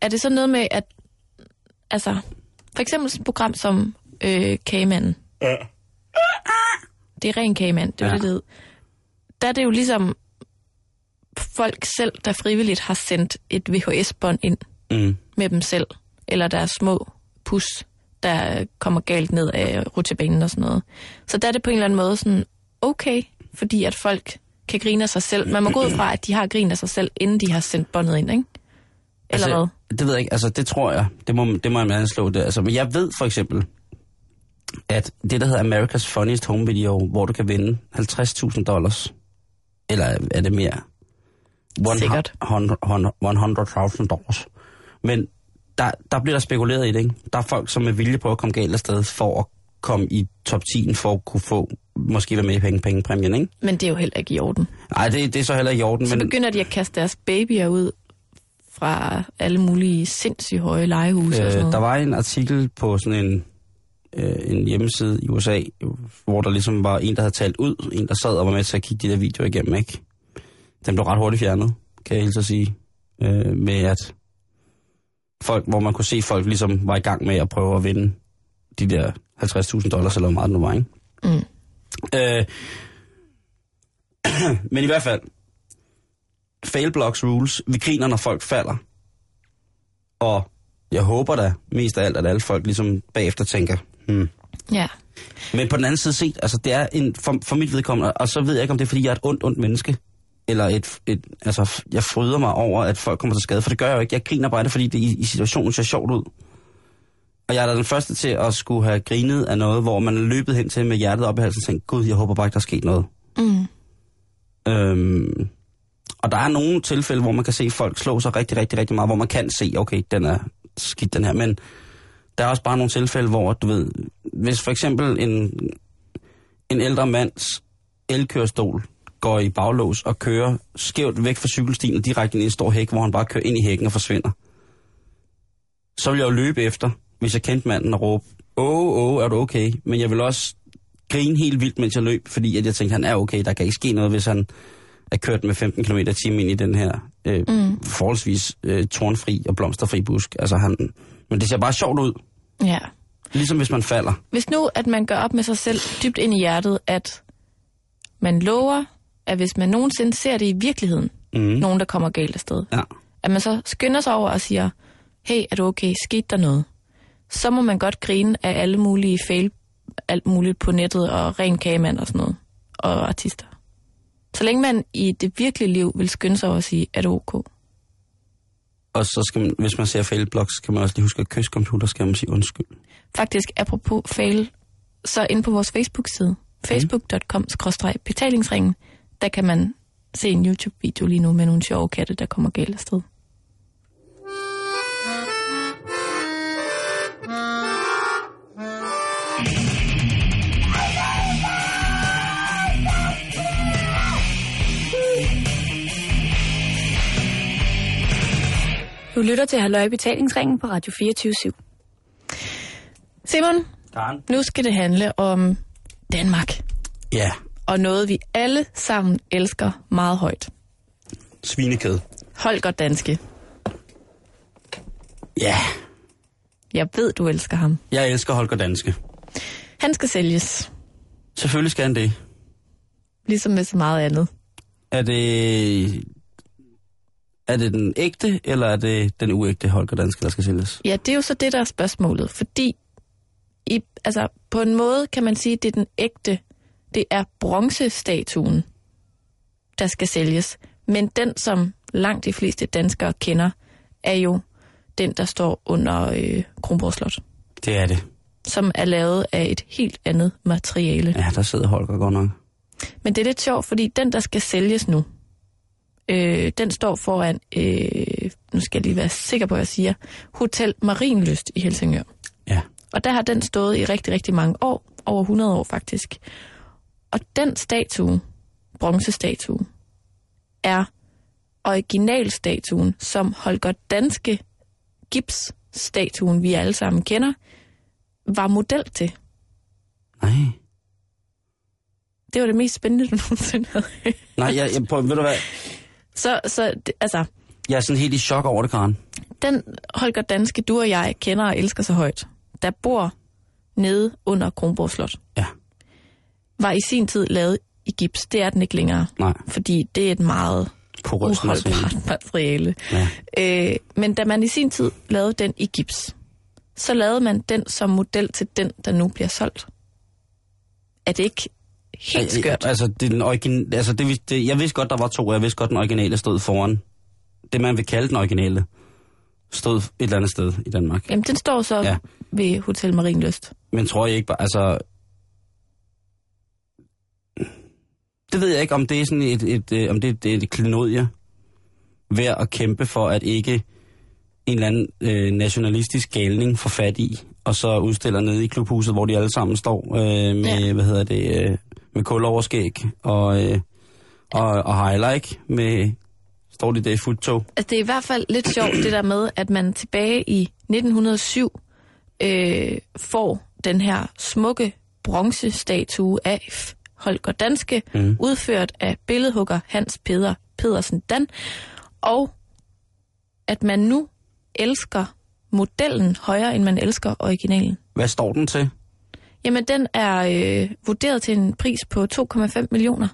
er det så noget med, at altså, for eksempel sådan et program som øh, Kagemanden. Det er ren kagemand, det er Ja. ja. det, det. Der er det jo ligesom folk selv, der frivilligt har sendt et VHS-bånd ind Mm. med dem selv, eller deres små pus der kommer galt ned af rutsjebanen og sådan noget. Så der er det på en eller anden måde sådan, okay, fordi at folk kan grine af sig selv. Man må gå ud fra, at de har grinet af sig selv, inden de har sendt båndet ind, ikke? Eller altså, hvad? Det ved jeg ikke. Altså, det tror jeg. Det må, det må jeg anslå det. Altså, men jeg ved for eksempel, at det, der hedder America's Funniest Home Video, hvor du kan vinde 50.000 dollars, eller er det mere? One Sikkert. hun- hun- 100.000 dollars. Men der, der bliver der spekuleret i det, ikke? Der er folk, som med vilje prøver at komme galt afsted for at komme i top 10 for at kunne få, måske være med i penge, pengepræmien, ikke? Men det er jo heller ikke i orden. Nej, det, det er så heller ikke i orden, Så men... begynder de at kaste deres babyer ud fra alle mulige sindssygt høje legehuse og sådan Øh, noget. der var en artikel på sådan en, øh, en hjemmeside i USA, hvor der ligesom var en, der havde talt ud, en, der sad og var med til at kigge de der videoer igennem, ikke? Den blev ret hurtigt fjernet, kan jeg hilse at sige, øh, med at folk, hvor man kunne se folk ligesom var i gang med at prøve at vinde de der 50.000 dollars, eller hvor meget det nu var, ikke? Mm. Øh, men i hvert fald, fail blocks rules. Vi griner, når folk falder. Og jeg håber da mest af alt, at alle folk ligesom bagefter tænker, hmm. Ja. Men på den anden side set, altså det er en, for, for mit vedkommende, og så ved jeg ikke, om det er, fordi jeg er et ondt, ondt menneske, eller et, et, altså jeg fryder mig over, at folk kommer til skade, for det gør jeg jo ikke. Jeg griner bare det, fordi det i, i situationen ser sjovt ud. Og jeg er da den første til at skulle have grinet af noget, hvor man er løbet hen til med hjertet op i halsen og tænkt, gud, jeg håber bare ikke, der er sket noget. Mm. Øhm, og der er nogle tilfælde, hvor man kan se folk slå sig rigtig, rigtig, rigtig meget, hvor man kan se, okay, den er skidt, den her. Men der er også bare nogle tilfælde, hvor, du ved, hvis for eksempel en, en ældre mands elkørestol går i baglås og kører skævt væk fra cykelstien og direkte ind i en stor hæk, hvor han bare kører ind i hækken og forsvinder. Så vil jeg jo løbe efter, hvis jeg kendte manden og råbe, åh, åh, er du okay? Men jeg vil også grine helt vildt, mens jeg løb, fordi at jeg tænkte, han er okay. Der kan ikke ske noget, hvis han er kørt med 15 km i timen ind i den her øh, mm. forholdsvis øh, tornfri og blomsterfri busk. Altså han, men det ser bare sjovt ud, Ja. ligesom hvis man falder. Hvis nu, at man gør op med sig selv dybt ind i hjertet, at man lover, at hvis man nogensinde ser det i virkeligheden, Mm. nogen, der kommer galt afsted, Ja. at man så skynder sig over og siger, hey, er du okay, skete der noget? Så må man godt grine af alle mulige fail, alt muligt på nettet, og ren kagemand og sådan noget, og artister. Så længe man i det virkelige liv vil skynde sig over at sige, er du ok? Og så skal man, hvis man ser fail blocks, skal man også lige huske at kysse computer, skal man sige undskyld. Faktisk, apropos fail, så inde på vores Facebook-side, facebook.com-betalingsringen, der kan man se en YouTube-video lige nu med nogle sjove katte, der kommer galt afsted. Lytter til Halløj Betalingsringen på Radio 24 Simon, Karen? nu skal det handle om Danmark, Ja, og noget vi alle sammen elsker meget højt. svinekæde. Holger Danske. Ja, Jeg ved, du elsker ham. jeg elsker Holger Danske. Han skal sælges, Selvfølgelig skal han det. ligesom med så meget andet. Er det... Er det den ægte, eller er det den uægte Holger Danske, der skal sælges? Ja, det er jo så det, der er spørgsmålet. Fordi i, altså, på en måde kan man sige, at det er den ægte. Det er bronzestatuen, der skal sælges. Men den, som langt de fleste danskere kender, er jo den, der står under øh, Kronborg Slot. Det er det. Som er lavet af et helt andet materiale. Ja, der sidder Holger godt nok. Men det er lidt sjovt, fordi den, der skal sælges nu, øh, den står foran, øh, nu skal jeg lige være sikker på, hvad jeg siger, Hotel Marienlyst i Helsingør. Ja. Og der har den stået i rigtig, rigtig mange år, over 100 år faktisk. Og den statue, bronzestatue, er originalstatuen, som Holger Danske gipsstatuen, vi alle sammen kender, var model til. Nej. Det var det mest spændende, du nogensinde havde. Nej, jeg, jeg prøver, ved du hvad? Så, så det, altså, Jeg er sådan helt i chok over det, Karen. den Holger Danske, du og jeg kender og elsker så højt, der bor nede under Kronborg Slot, Ja. var i sin tid lavet i gips. Det er den ikke længere, Nej, fordi det er et meget porøst materiale. materiale. Ja. Øh, men da man i sin tid lavede den i gips, så lavede man den som model til den, der nu bliver solgt. Er det ikke helt skørt? Altså, det den origin... altså det, det, jeg vidste godt, der var to, og jeg vidste godt, den originale stod foran. Det, man vil kalde den originale, stod et eller andet sted i Danmark. Jamen, den står så Ja. ved Hotel Marienlyst. Men tror jeg ikke bare, altså... Det ved jeg ikke, om det er sådan et, et, et om det, det er et klenodie værd at kæmpe for, at ikke en eller anden øh, nationalistisk galning får fat i, og så udstiller nede i klubhuset, hvor de alle sammen står øh, med. Ja. hvad hedder det, øh, med kuloverskæg og, øh, og, og highlight med, står de der i futtog. Altså, det er i hvert fald lidt sjovt, det der med, at man tilbage i 1907 øh, får den her smukke bronzestatue af Holger Danske, mm. udført af billedhugger Hans Peder Pedersen Dan, og at man nu elsker modellen højere, end man elsker originalen. Hvad står den til? Jamen, den er øh, vurderet til en pris på 2,5 millioner.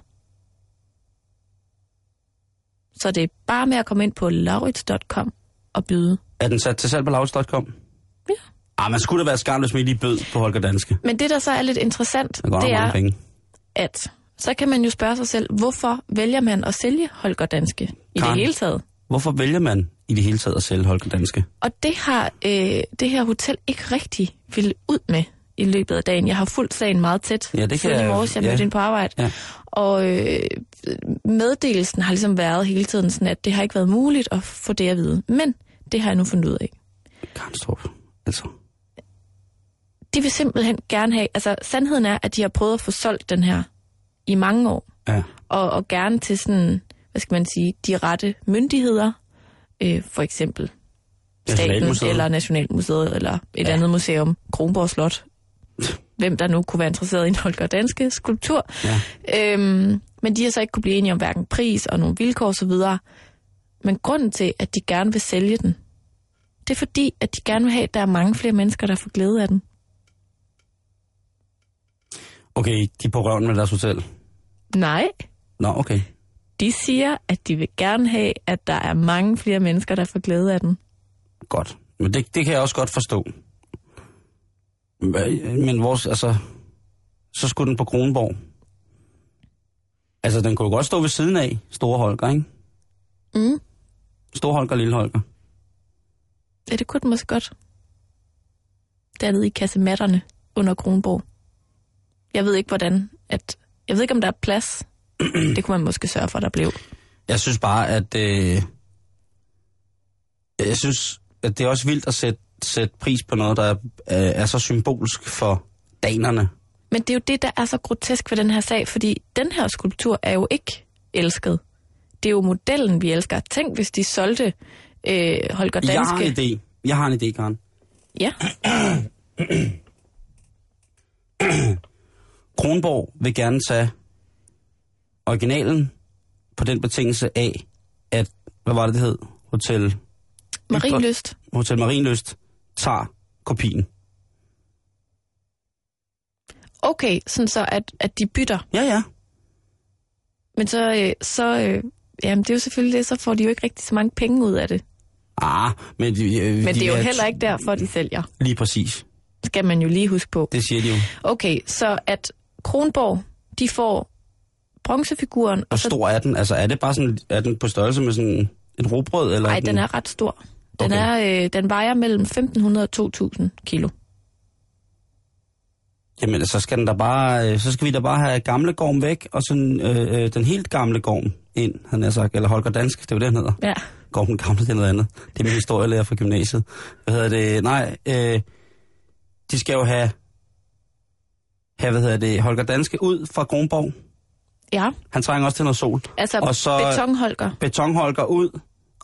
Så det er bare med at komme ind på laurits.com og byde. Er den sat til salg på lavs.com? Ja. Ah, man skulle da være skarn, hvis man lige bød på Holger Danske. Men det, der så er lidt interessant, Det det er, penge. at så kan man jo spørge sig selv, hvorfor vælger man at sælge Holger Danske i Karen. det hele taget? Hvorfor vælger man i det hele taget at sælge Holger Danske? Og det har øh, det her hotel ikke rigtig ville ud med i løbet af dagen. Jeg har fulgt sagen meget tæt. Ja, det kan i morges, jeg ja. mødte ind på arbejde. Ja. Og øh, meddelelsen har ligesom været hele tiden sådan, at det har ikke været muligt at få det at vide. Men det har jeg nu fundet ud af. Karnstrup. Altså. De vil simpelthen gerne have... Altså, sandheden er, at de har prøvet at få solgt den her i mange år. Ja. og, og gerne til sådan, hvad skal man sige, de rette myndigheder, øh, for eksempel staten eller Nationalmuseet eller et ja. andet museum, Kronborg Slot, hvem der nu kunne være interesseret i en Holger Danske skulptur. Ja. Øhm, men de har så ikke kunne blive enige om hverken pris og nogle vilkår osv. Men grunden til, at de gerne vil sælge den, det er fordi, at de gerne vil have, at der er mange flere mennesker, der får glæde af den. Okay, de er på røven med deres hotel. Nej, Nå, okay. de siger, at de vil gerne have, at der er mange flere mennesker, der får glæde af den. Godt. Men det, det kan jeg også godt forstå. Men men vores, altså... Så skulle den på Kronborg. Altså, den kunne jo godt stå ved siden af Store Holger, ikke? Mm. Store Holger, Lille Holger. Ja, det kunne den måske godt. Dernede i kasematterne under Kronborg. Jeg ved ikke, hvordan... At, jeg ved ikke, om der er plads. det kunne man måske sørge for, der blev. Jeg synes bare, at... Øh, jeg synes, at det er også vildt at sætte, sætte pris på noget, der er, er så symbolsk for danerne. Men det er jo det, der er så grotesk ved den her sag, fordi den her skulptur er jo ikke elsket. Det er jo modellen, vi elsker. Tænk, hvis de solgte øh, Holger Danske. Jeg har en idé. Jeg har en idé, Karen. Ja, Kronborg vil gerne tage originalen på den betingelse af, at, hvad var det, det hed? Hotel, Marienlyst. Hotel Marienlyst tager kopien. Okay, sådan så, at, at de bytter. Ja, ja. Men så, øh, så øh, jamen det er jo selvfølgelig det, så får de jo ikke rigtig så mange penge ud af det. Ah, men, de, øh, Men de det er jo vil- heller ikke derfor, de sælger. Lige præcis. Skal man jo lige huske på. Det siger de jo. Okay, så at Kronborg, de får bronzefiguren, Hvor og så... stor er den? Altså, er det bare sådan, er den på størrelse med sådan et robrød? Eller Nej, den, den er ret stor. Den, Okay. er, øh, den vejer mellem 1.500 og 2.000 kilo. Jamen, så skal, den der bare, øh, så skal vi da bare have gamle gorm væk, og sådan øh, øh, den helt gamle gorm ind, han har sagt. Eller Holger Dansk, det er jo det, han hedder. Ja. Gorm den gamle, det er noget andet. Det er min historielærer fra gymnasiet. Hvad hedder det? Nej, øh, de skal jo have, have, hvad hedder det, Holger Danske ud fra Kronborg. Ja, Han trænger også til noget sol. altså Og så- betonholker, Betonholger ud,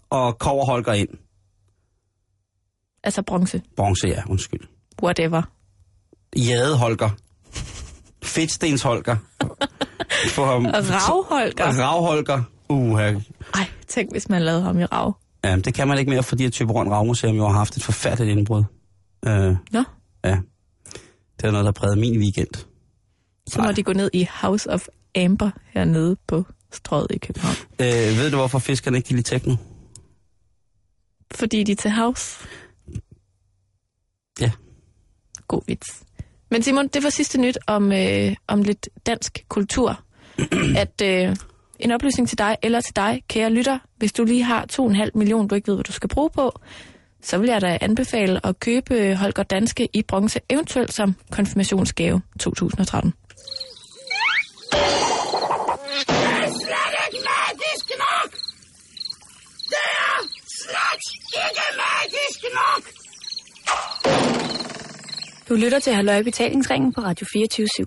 og koverholger ind. Altså bronze, Bronze, ja, undskyld. whatever. Jadeholger. Fedtstensholger. For ham. Ravholker. Ravholger. Uha. Ej, tænk hvis man lavede ham i rav. Ja, det kan man ikke mere, fordi at Typerøn Ravmuseum jo har haft et forfærdeligt indbrud. Øh, Nå, ja. Det er noget, der prægede min weekend. så må de gå ned i House of Amber hernede på strøget i København. Øh, ved du, hvorfor fiskerne ikke kan lide techno? Fordi de er til house. Ja. God vits. Men Simon, det var sidste nyt om, øh, om lidt dansk kultur. at øh, en oplysning til dig, eller til dig, kære lytter, hvis du lige har 2,5 millioner, du ikke ved, hvad du skal bruge på, så vil jeg da anbefale at købe øh, Holger Danske i bronze, eventuelt som konfirmationsgave 2013. Du lytter til Halløj Betalingsringen på Radio 24 /7.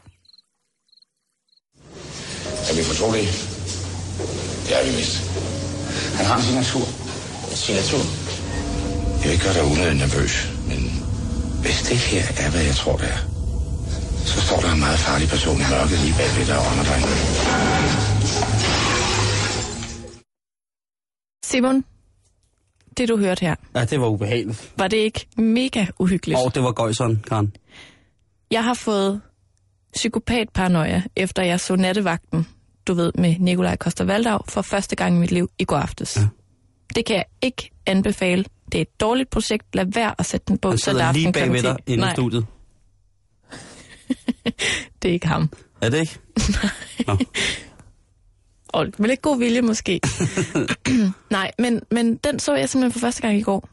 Er vi fortrolige? Det er vi vist. Han har en signatur. Signatur? Jeg vil ikke gøre dig unødigt nervøs, men hvis det her er, hvad jeg tror, det er, så står der en meget farlig person i mørket lige bagved dig og under dig. Simon, det du hørte her, Ja, det var ubehageligt. var det ikke mega uhyggeligt? Og det var gøjseren, Karen. Jeg har fået psykopatparanoia, efter jeg så nattevagten, du ved, med Nikolaj Koster Valdau, for første gang i mit liv i går aftes. Ja. Det kan jeg ikke anbefale. Det er et dårligt projekt. Lad være at sætte den på Han sidder lige bagved 10. dig inde i Nej, studiet. det er ikke ham. Er det ikke? Og med lidt god vilje måske. Nej, men, men den så jeg simpelthen for første gang i går.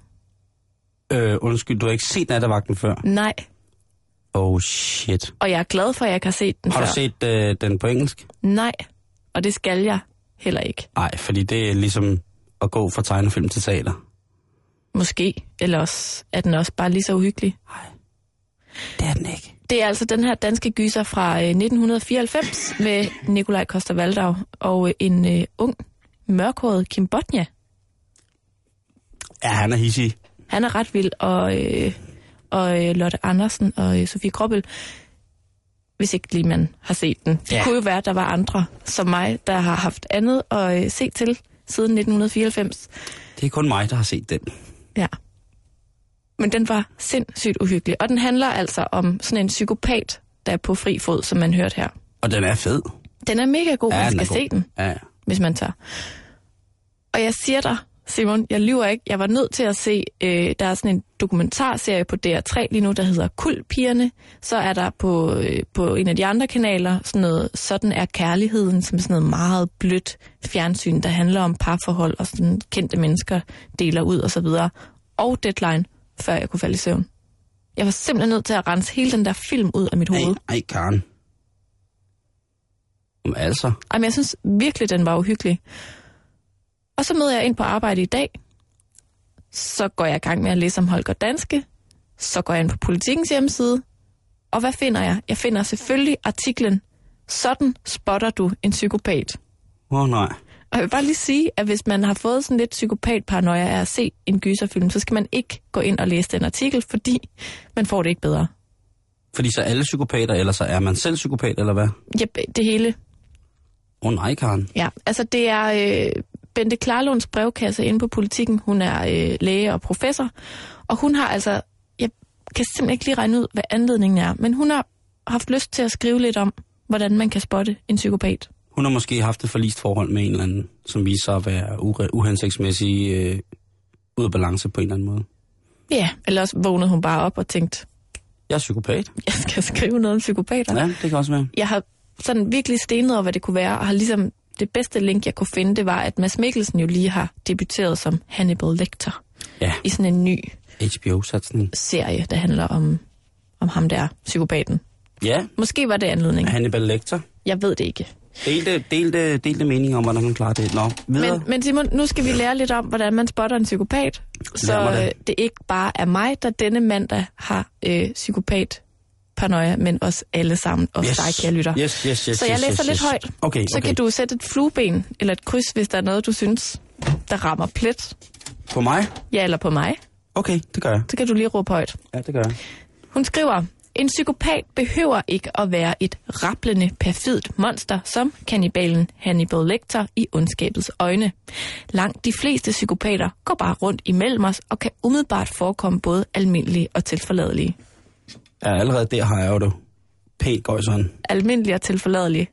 Øh, undskyld, du har ikke set nattevagten før? Nej, Oh shit. og jeg er glad for, at jeg ikke har set den Har før. du set øh, den på engelsk? Nej, og det skal jeg heller ikke. Nej, fordi det er ligesom at gå fra tegnefilm til teater. Måske. Eller også er den også bare lige så uhyggelig. Det er den ikke. Det er altså den her danske gyser fra øh, 1994 med Nikolaj Koster Valdau og øh, en øh, ung, mørkhåret Kim Botnia. Ja, han er hissig. Han er ret vild, og, øh, og øh, Lotte Andersen og øh, Sofie Kroppel, hvis ikke lige man har set den. Det ja. kunne jo være, at der var andre som mig, der har haft andet at øh, se til siden 1994. Det er kun mig, der har set den. Ja. Men den var sindssygt uhyggelig, og den handler altså om sådan en psykopat, der er på fri fod, som man hørte her. Og den er fed. Den er mega god, Ja, man skal se den. Ja. hvis man tør. Og jeg siger dig, Simon, jeg lyver ikke. Jeg var nødt til at se, øh, der er sådan en dokumentarserie på DR3 lige nu, der hedder Kulpigerne. Så er der på, øh, på en af de andre kanaler sådan noget, sådan er kærligheden, som sådan noget meget blødt fjernsyn, der handler om parforhold og sådan kendte mennesker deler ud og så videre. Og Deadline, før jeg kunne falde i søvn. Jeg var simpelthen nødt til at rense hele den der film ud af mit hoved. Ej, ej, Karen. Om altså. Ej, men jeg synes virkelig, den var uhyggelig. Og så møder jeg ind på arbejde i dag. Så går jeg i gang med at læse om Holger Danske. Så går jeg ind på politikens hjemmeside. Og hvad finder jeg? Jeg finder selvfølgelig artiklen Sådan spotter du en psykopat. Åh oh, nej. Og jeg vil bare lige sige, at hvis man har fået sådan lidt psykopatparanoia af at se en gyserfilm, så skal man ikke gå ind og læse den artikel, fordi man får det ikke bedre. Fordi så er alle psykopater, eller så er man selv psykopat, eller hvad? Ja, det hele. Åh oh, nej, Karen. Ja, altså det er øh, Bente Klarlunds brevkasse inde på politikken. Hun er øh, læge og professor, og hun har altså, jeg kan simpelthen ikke lige regne ud, hvad anledningen er, men hun har haft lyst til at skrive lidt om, hvordan man kan spotte en psykopat. Hun har måske haft et forlist forhold med en eller anden, som viser sig at være uhensigtsmæssig øh, ud af balance på en eller anden måde. Ja, eller også vågnede hun bare op og tænkte, Jeg er psykopat. jeg skal skrive noget om psykopater. Ja, det kan også være. Jeg har sådan virkelig stenet over, hvad det kunne være, og har ligesom det bedste link, jeg kunne finde, det var, at Mads Mikkelsen jo lige har debuteret som Hannibal Lecter Ja, i sådan en ny HBO-satsning. serie, der handler om, om ham der, psykopaten. Ja, Måske var det anledningen. Hannibal Lecter. Jeg ved det ikke. Delte, delte, delte mening om, hvordan man klarer det. Nå, videre. Men, men Simon, nu skal vi lære lidt om, hvordan man spotter en psykopat. Så det. øh, det ikke bare er mig, der denne mandag har øh, psykopat paranoia, men også alle sammen, også yes. dig, kære lytter. Yes, yes, yes, så jeg læser yes, lidt yes. højt. Okay, Så okay. kan du sætte et flueben eller et kryds, hvis der er noget, du synes, der rammer plet. På mig? Ja, eller på mig. Okay, det gør jeg. Så kan du lige råbe højt. Ja, det gør jeg. Hun skriver, en psykopat behøver ikke at være et rablende, perfidt monster, som kannibalen Hannibal Lecter i ondskabets øjne. Langt de fleste psykopater går bare rundt imellem os og kan umiddelbart forekomme både almindelige og tilforladelige. Ja, allerede der har jeg jo det pænt gøjseren. Almindelige og tilforladelige,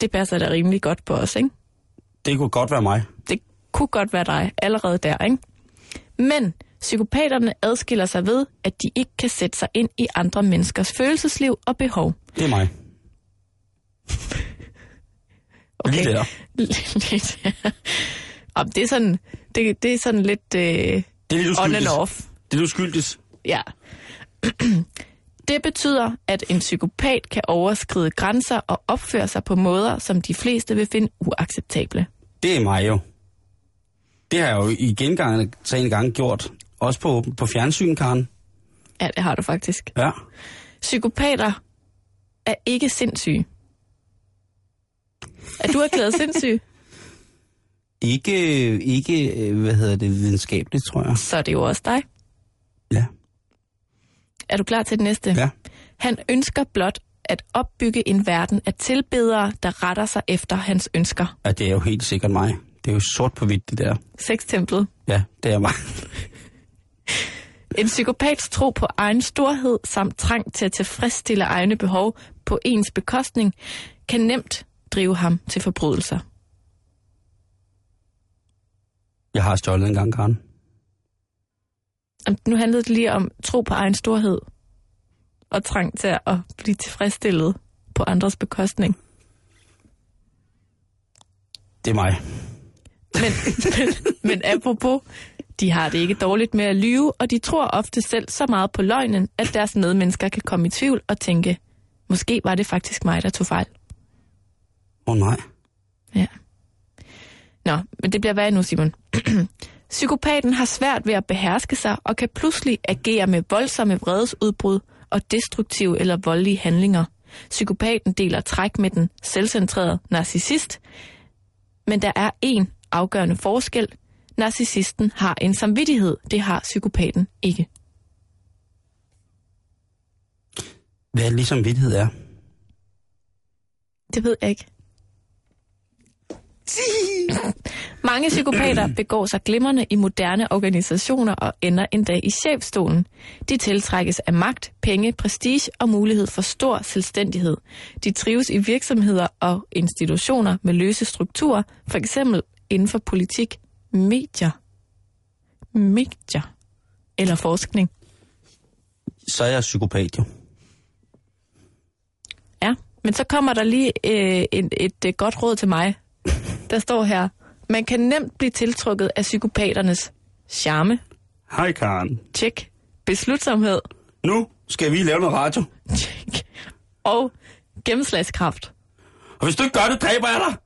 det passer da rimelig godt på os, ikke? Det kunne godt være mig. Det kunne godt være dig allerede der, ikke? Men Psykopaterne adskiller sig ved, at de ikke kan sætte sig ind i andre menneskers følelsesliv og behov. Det er mig. Lige der. lidt. Det er sådan, det, det er sådan lidt øh, Det er lidt on and off. Det er uskyldigt. Ja. Det betyder, at en psykopat kan overskride grænser og opføre sig på måder, som de fleste vil finde uacceptable. Det er mig jo. Det har jeg jo i gengangende gange gjort. Også på, på fjernsyn, Karen. Ja, det har du faktisk. Ja. Psykopater er ikke sindssyge. Er du erklæret sindssyg, Ikke, ikke, hvad hedder det, videnskabeligt, tror jeg. så er det jo også dig. Ja. Er du klar til det næste? Ja. Han ønsker blot at opbygge en verden af tilbedere, der retter sig efter hans ønsker. ja, det er jo helt sikkert mig. Det er jo sort på hvidt, det der. Sextemplet. Ja, det er mig. En psykopats tro på egen storhed samt trang til at tilfredsstille egne behov på ens bekostning kan nemt drive ham til forbrydelser. Jeg har stjålet en gang, Karen. Og Nu handlede det lige om tro på egen storhed og trang til at blive tilfredsstillet på andres bekostning. Det er mig. Men, men, men apropos, de har det ikke dårligt med at lyve, og de tror ofte selv så meget på løgnen, at deres medmennesker kan komme i tvivl og tænke, måske var det faktisk mig, der tog fejl. Åh oh, nej. Ja. Nå, men det bliver værre nu, Simon. Psykopaten har svært ved at beherske sig og kan pludselig agere med voldsomme vredesudbrud og destruktive eller voldelige handlinger. Psykopaten deler træk med den selvcentrerede narcissist, men der er en afgørende forskel. Narcissisten har en samvittighed, det har psykopaten ikke. Hvad ligesom vidtighed er? Det ved jeg ikke. Mange psykopater begår sig glimrende i moderne organisationer og ender endda i chefstolen. De tiltrækkes af magt, penge, prestige og mulighed for stor selvstændighed. De trives i virksomheder og institutioner med løse strukturer, for eksempel inden for politik, medier, medier eller forskning. Så er jeg psykopat jo. Ja, men så kommer der lige øh, et, et, et godt råd til mig. Der står her, man kan nemt blive tiltrukket af psykopaternes charme, Hej, Karen. tjek, beslutsomhed, Nu skal vi lave noget radio. tjek, og gennemslagskraft. Og hvis du ikke gør det, dræber jeg dig.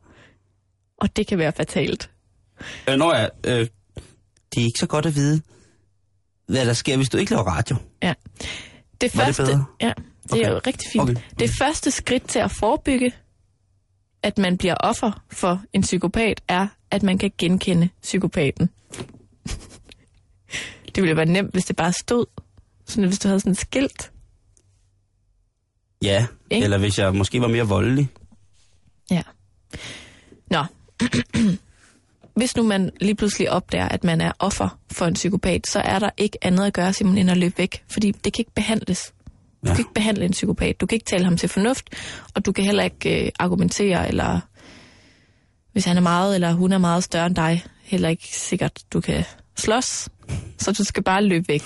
Og det kan være fatalt. Øh, når jeg, øh, det er ikke så godt at vide, hvad der sker, hvis du ikke laver radio. Ja. Det Var det første, bedre? Ja, det okay. er jo rigtig fint. Okay. Okay. Det første skridt til at forebygge, at man bliver offer for en psykopat, er, at man kan genkende psykopaten. det ville jo være nemt, hvis det bare stod. Sådan, hvis du havde sådan et skilt. Ja, Ikke? eller hvis jeg måske var mere voldelig. Ja. Nå. Hvis nu man lige pludselig opdager, at man er offer for en psykopat, så er der ikke andet at gøre, Simon, end at løbe væk. Fordi det kan ikke behandles. Du Ja. kan ikke behandle en psykopat. Du kan ikke tale ham til fornuft, og du kan heller ikke øh, argumentere, eller hvis han er meget, eller hun er meget større end dig, heller ikke sikkert, du kan slås. Så du skal bare løbe væk.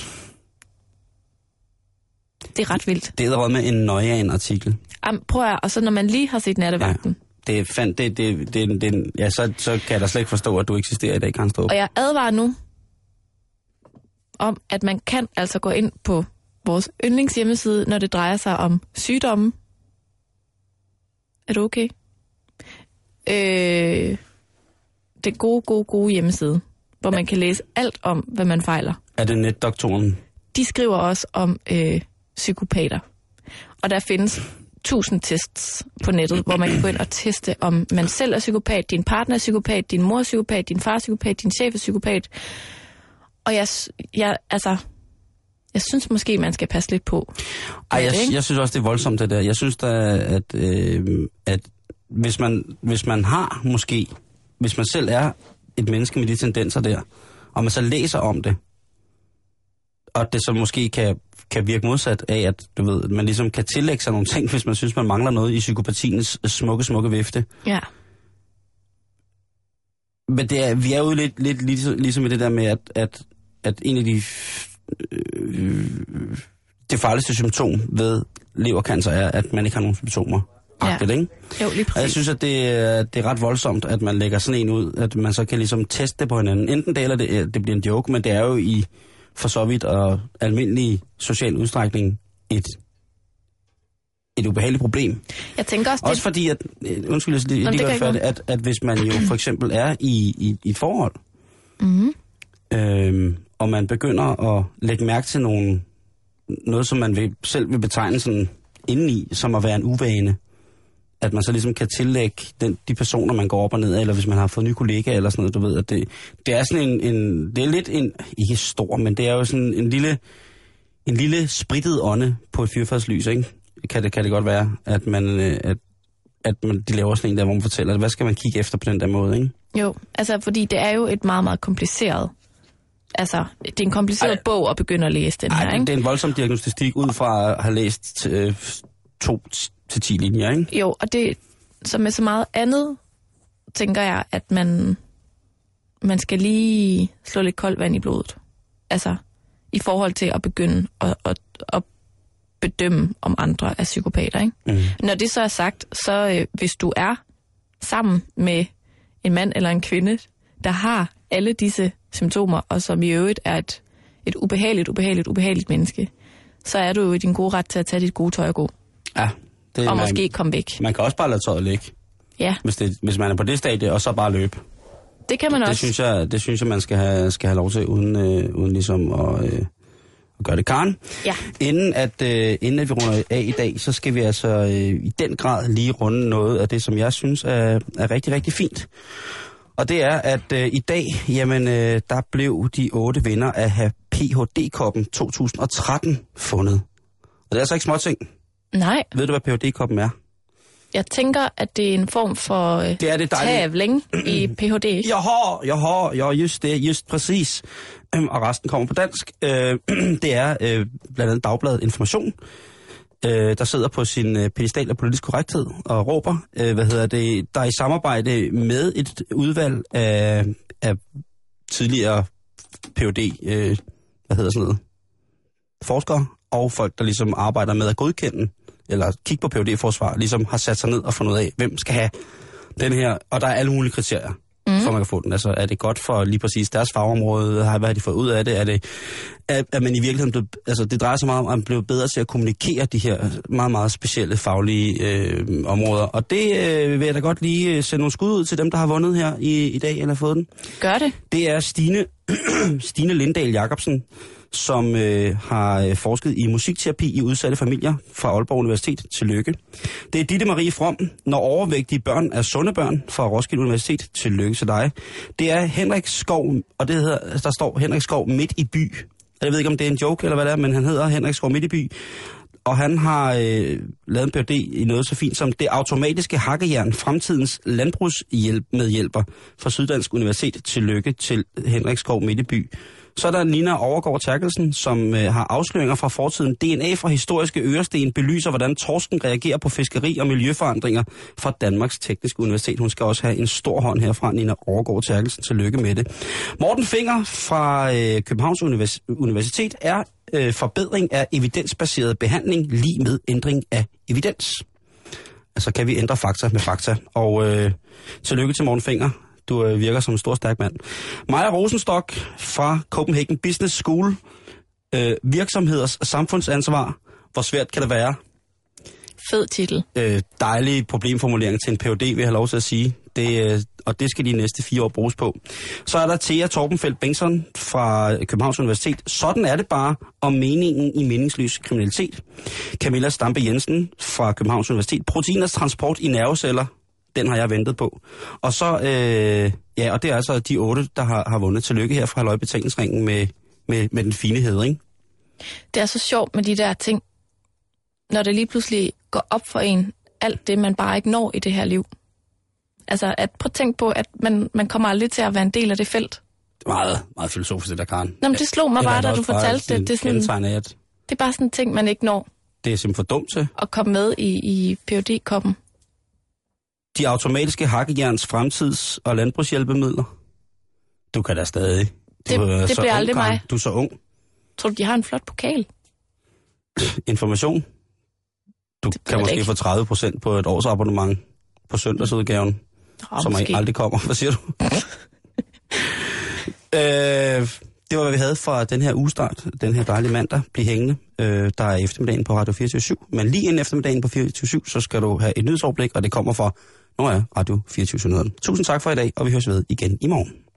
Det er ret vildt. Det er med en nøje af en artikel. Am, prøv at, og så når man lige har set nattevagten, Det fandt, det, det, det, det, ja, så, så kan jeg da slet ikke forstå, at du eksisterer i dag, Karen Strup. Og jeg advarer nu om, at man kan altså gå ind på vores yndlingshjemmeside, når det drejer sig om sygdomme. Er du okay? Øh, det gode, gode, gode hjemmeside, hvor man kan læse alt om, hvad man fejler. Er det netdoktoren? De skriver også om øh, psykopater. Og der findes tusind tests på nettet, hvor man kan gå ind og teste, om man selv er psykopat, din partner er psykopat, din mor er psykopat, din far er psykopat, din chef er psykopat. Og jeg, jeg, altså, jeg synes måske, man skal passe lidt på. Ej, jeg, jeg synes også, det er voldsomt, det der. Jeg synes da, at, øh, at hvis, man, hvis man har måske, hvis man selv er et menneske med de tendenser der, og man så læser om det, og det så måske kan, kan virke modsat af, at du ved, man ligesom kan tillægge sig nogle ting, hvis man synes, man mangler noget i psykopatiens smukke, smukke vifte. Ja, Men det er, vi er jo lidt, lidt ligesom, ligesom i det der med, at, at at en af de... Øh, det farligste symptom ved levercancer er, at man ikke har nogen symptomer. Ja. Ja. Ikke? Jo, lige Og jeg præcis. synes, at det, er- det er ret voldsomt, at man lægger sådan en ud, at man så kan ligesom teste det på hinanden. Enten det, eller det, det bliver en joke, men det er jo i for så vidt og almindelig social udstrækning et, et ubehageligt problem. Jeg tænker også, Også det, fordi, at, øh, undskyld, jeg lige, Nå, lige det ikke at, at hvis man jo for eksempel er i, i, i et forhold, mm, øhm, og man begynder at lægge mærke til nogle, noget, som man vil, selv vil betegne sådan indeni, som at være en uvane, at man så ligesom kan tillægge den, de personer, man går op og ned af, eller hvis man har fået nye kollegaer eller sådan noget, du ved, at det, det er sådan en, en, det er lidt en, ikke stor, men det er jo sådan en lille, en lille spritet ånde på et fyrfadslys, ikke? Kan det, kan det godt være, at man, øh, at, at man, de laver sådan en der, hvor man fortæller, hvad skal man kigge efter på den der måde, ikke? jo, altså fordi det er jo et meget, meget kompliceret... Altså, det er en kompliceret Ej. Bog at begynde at læse den Ej, her, det, ikke? det er en voldsom diagnostik ud fra at have læst øh, to til ti linjer, ikke? Jo, og det, som med så meget andet, tænker jeg, at man, man skal lige slå lidt koldt vand i blodet. Altså, i forhold til at begynde at, at, at bedømme, om andre er psykopater, ikke? Mm. Når det så er sagt, så øh, hvis du er sammen med en mand eller en kvinde, der har alle disse symptomer, og som i øvrigt er et, et ubehageligt, ubehageligt, ubehageligt menneske, så er du jo i din gode ret til at tage dit gode tøj og gå, Ja, det, og man, måske komme væk. man kan også bare lade tøjet ligge, Ja, hvis, det, hvis man er på det stadie, og så bare løbe. det kan man Det også. synes jeg, det synes jeg man skal have, skal have lov til, uden, øh, uden ligesom at, øh, at gøre det. Karen, Ja. inden at, øh, inden at vi runder af i dag, så skal vi altså øh, i den grad lige runde noget af det, som jeg synes er, er rigtig, rigtig fint. Og det er, at øh, i dag, jamen, øh, der blev de otte vinder af have PHD-koppen 2013 fundet. Og det er altså ikke småting. Nej, Ved du, hvad PHD-koppen er? jeg tænker, at det er en form for øh, Det er det tavling i Ph.D. Jeg har, jeg har, ja, just det, just præcis. Øhm, Og resten kommer på dansk. Øh, det er øh, blandt andet Dagbladet Information, øh, der sidder på sin øh, pedestal af politisk korrekthed og råber, øh, hvad hedder det, der er i samarbejde med et udvalg af, af tidligere PhD, øh, hvad hedder sådan noget, forskere og folk, der ligesom arbejder med at godkende eller kigge på PhD-forsvar, ligesom har sat sig ned og fundet ud af, hvem skal have den her, og der er alle mulige kriterier, mm. for man kan få den. Altså, er det godt for lige præcis deres fagområde? Har- Hvad har de fået ud af det? Er det, er, er man i virkeligheden blevet, altså det drejer sig meget om, at man blev bedre til at kommunikere de her meget, meget specielle faglige øh, områder. Og det øh, vil jeg da godt lige øh, sende nogle skud ud til dem, der har vundet her i, i dag, eller fået den. Gør det. Det er Stine, Stine Lindahl Jacobsen, som øh, har øh, forsket i musikterapi i udsatte familier fra Aalborg Universitet til Lykke. Det er Ditte Marie From, når overvægtige børn er sunde børn fra Roskilde Universitet til Lykke til dig. Det er Henrik Skov, og det hedder, der står Henrik Skov midt i by. Jeg ved ikke, om det er en joke eller hvad det er, men han hedder Henrik Skov midt i by. Og han har øh, lavet en PhD i noget så fint som det automatiske hakkejern, fremtidens landbrugshjælp med hjælper fra Syddansk Universitet til lykke til Henrik Skov Midteby. Så er der Nina Overgaard Terkelsen, som øh, har afsløringer fra fortiden. DNA fra historiske øresten belyser, hvordan torsken reagerer på fiskeri og miljøforandringer fra Danmarks Tekniske Universitet. Hun skal også have en stor hånd herfra, Nina Overgaard Terkelsen. Tillykke med det. Morten Finger fra øh, Københavns Univers- Universitet er øh, forbedring af evidensbaseret behandling lige med ændring af evidens. Altså kan vi ændre fakta med fakta. Og øh, tillykke til Morten Finger. Du øh, virker som en stor stærk mand. Maja Rosenstock fra Copenhagen Business School. Øh, virksomheders samfundsansvar. Hvor svært kan det være? Fed titel. øh, dejlig problemformulering til en PhD, vil jeg have lov til at sige. Det, øh, og det skal de næste fire år bruges på. Så er der Thea Torbenfeldt Bengtsson fra Københavns Universitet. Sådan er det bare om meningen i meningsløs kriminalitet. Camilla Stampe Jensen fra Københavns Universitet. Proteiners transport i nerveceller. Den har jeg ventet på. Og så, øh, ja, og det er altså de otte, der har, har vundet. Tillykke her fra Løgbetalingsringen med, med, med den fine hedring. Det er så sjovt med de der ting, når det lige pludselig går op for en, alt det, man bare ikke når i det her liv. Altså, at, prøv at tænke på, at man, man kommer aldrig til at være en del af det felt. Det er meget, meget filosofisk, det der, Karen. Nå, men det slog mig Eller bare, da du fortalte det. Det er, sådan, at det er bare sådan en ting, man ikke når det er simpelthen for dumt til. at komme med i, i phd koppen De automatiske hakkejerns fremtids- og landbrugshjælpemidler. Du kan da stadig. Det- er det så bliver ung, aldrig Karen. mig. Du er så ung. Tror du, de har en flot pokal? Information. Du ved kan måske ikke. få 30 procent på et års abonnement på søndagsudgaven, Oh, som måske. aldrig kommer. Hvad siger du? øh, det var, hvad vi havde fra den her ugestart, den her dejlige mandag. Bliv hængende. Øh, der er eftermiddagen på Radio 24 Men lige inden eftermiddagen på 24 så skal du have et nyhedsoverblik, og det kommer fra, nu er Radio 24 Tusind tak for i dag, og vi høres ved igen i morgen.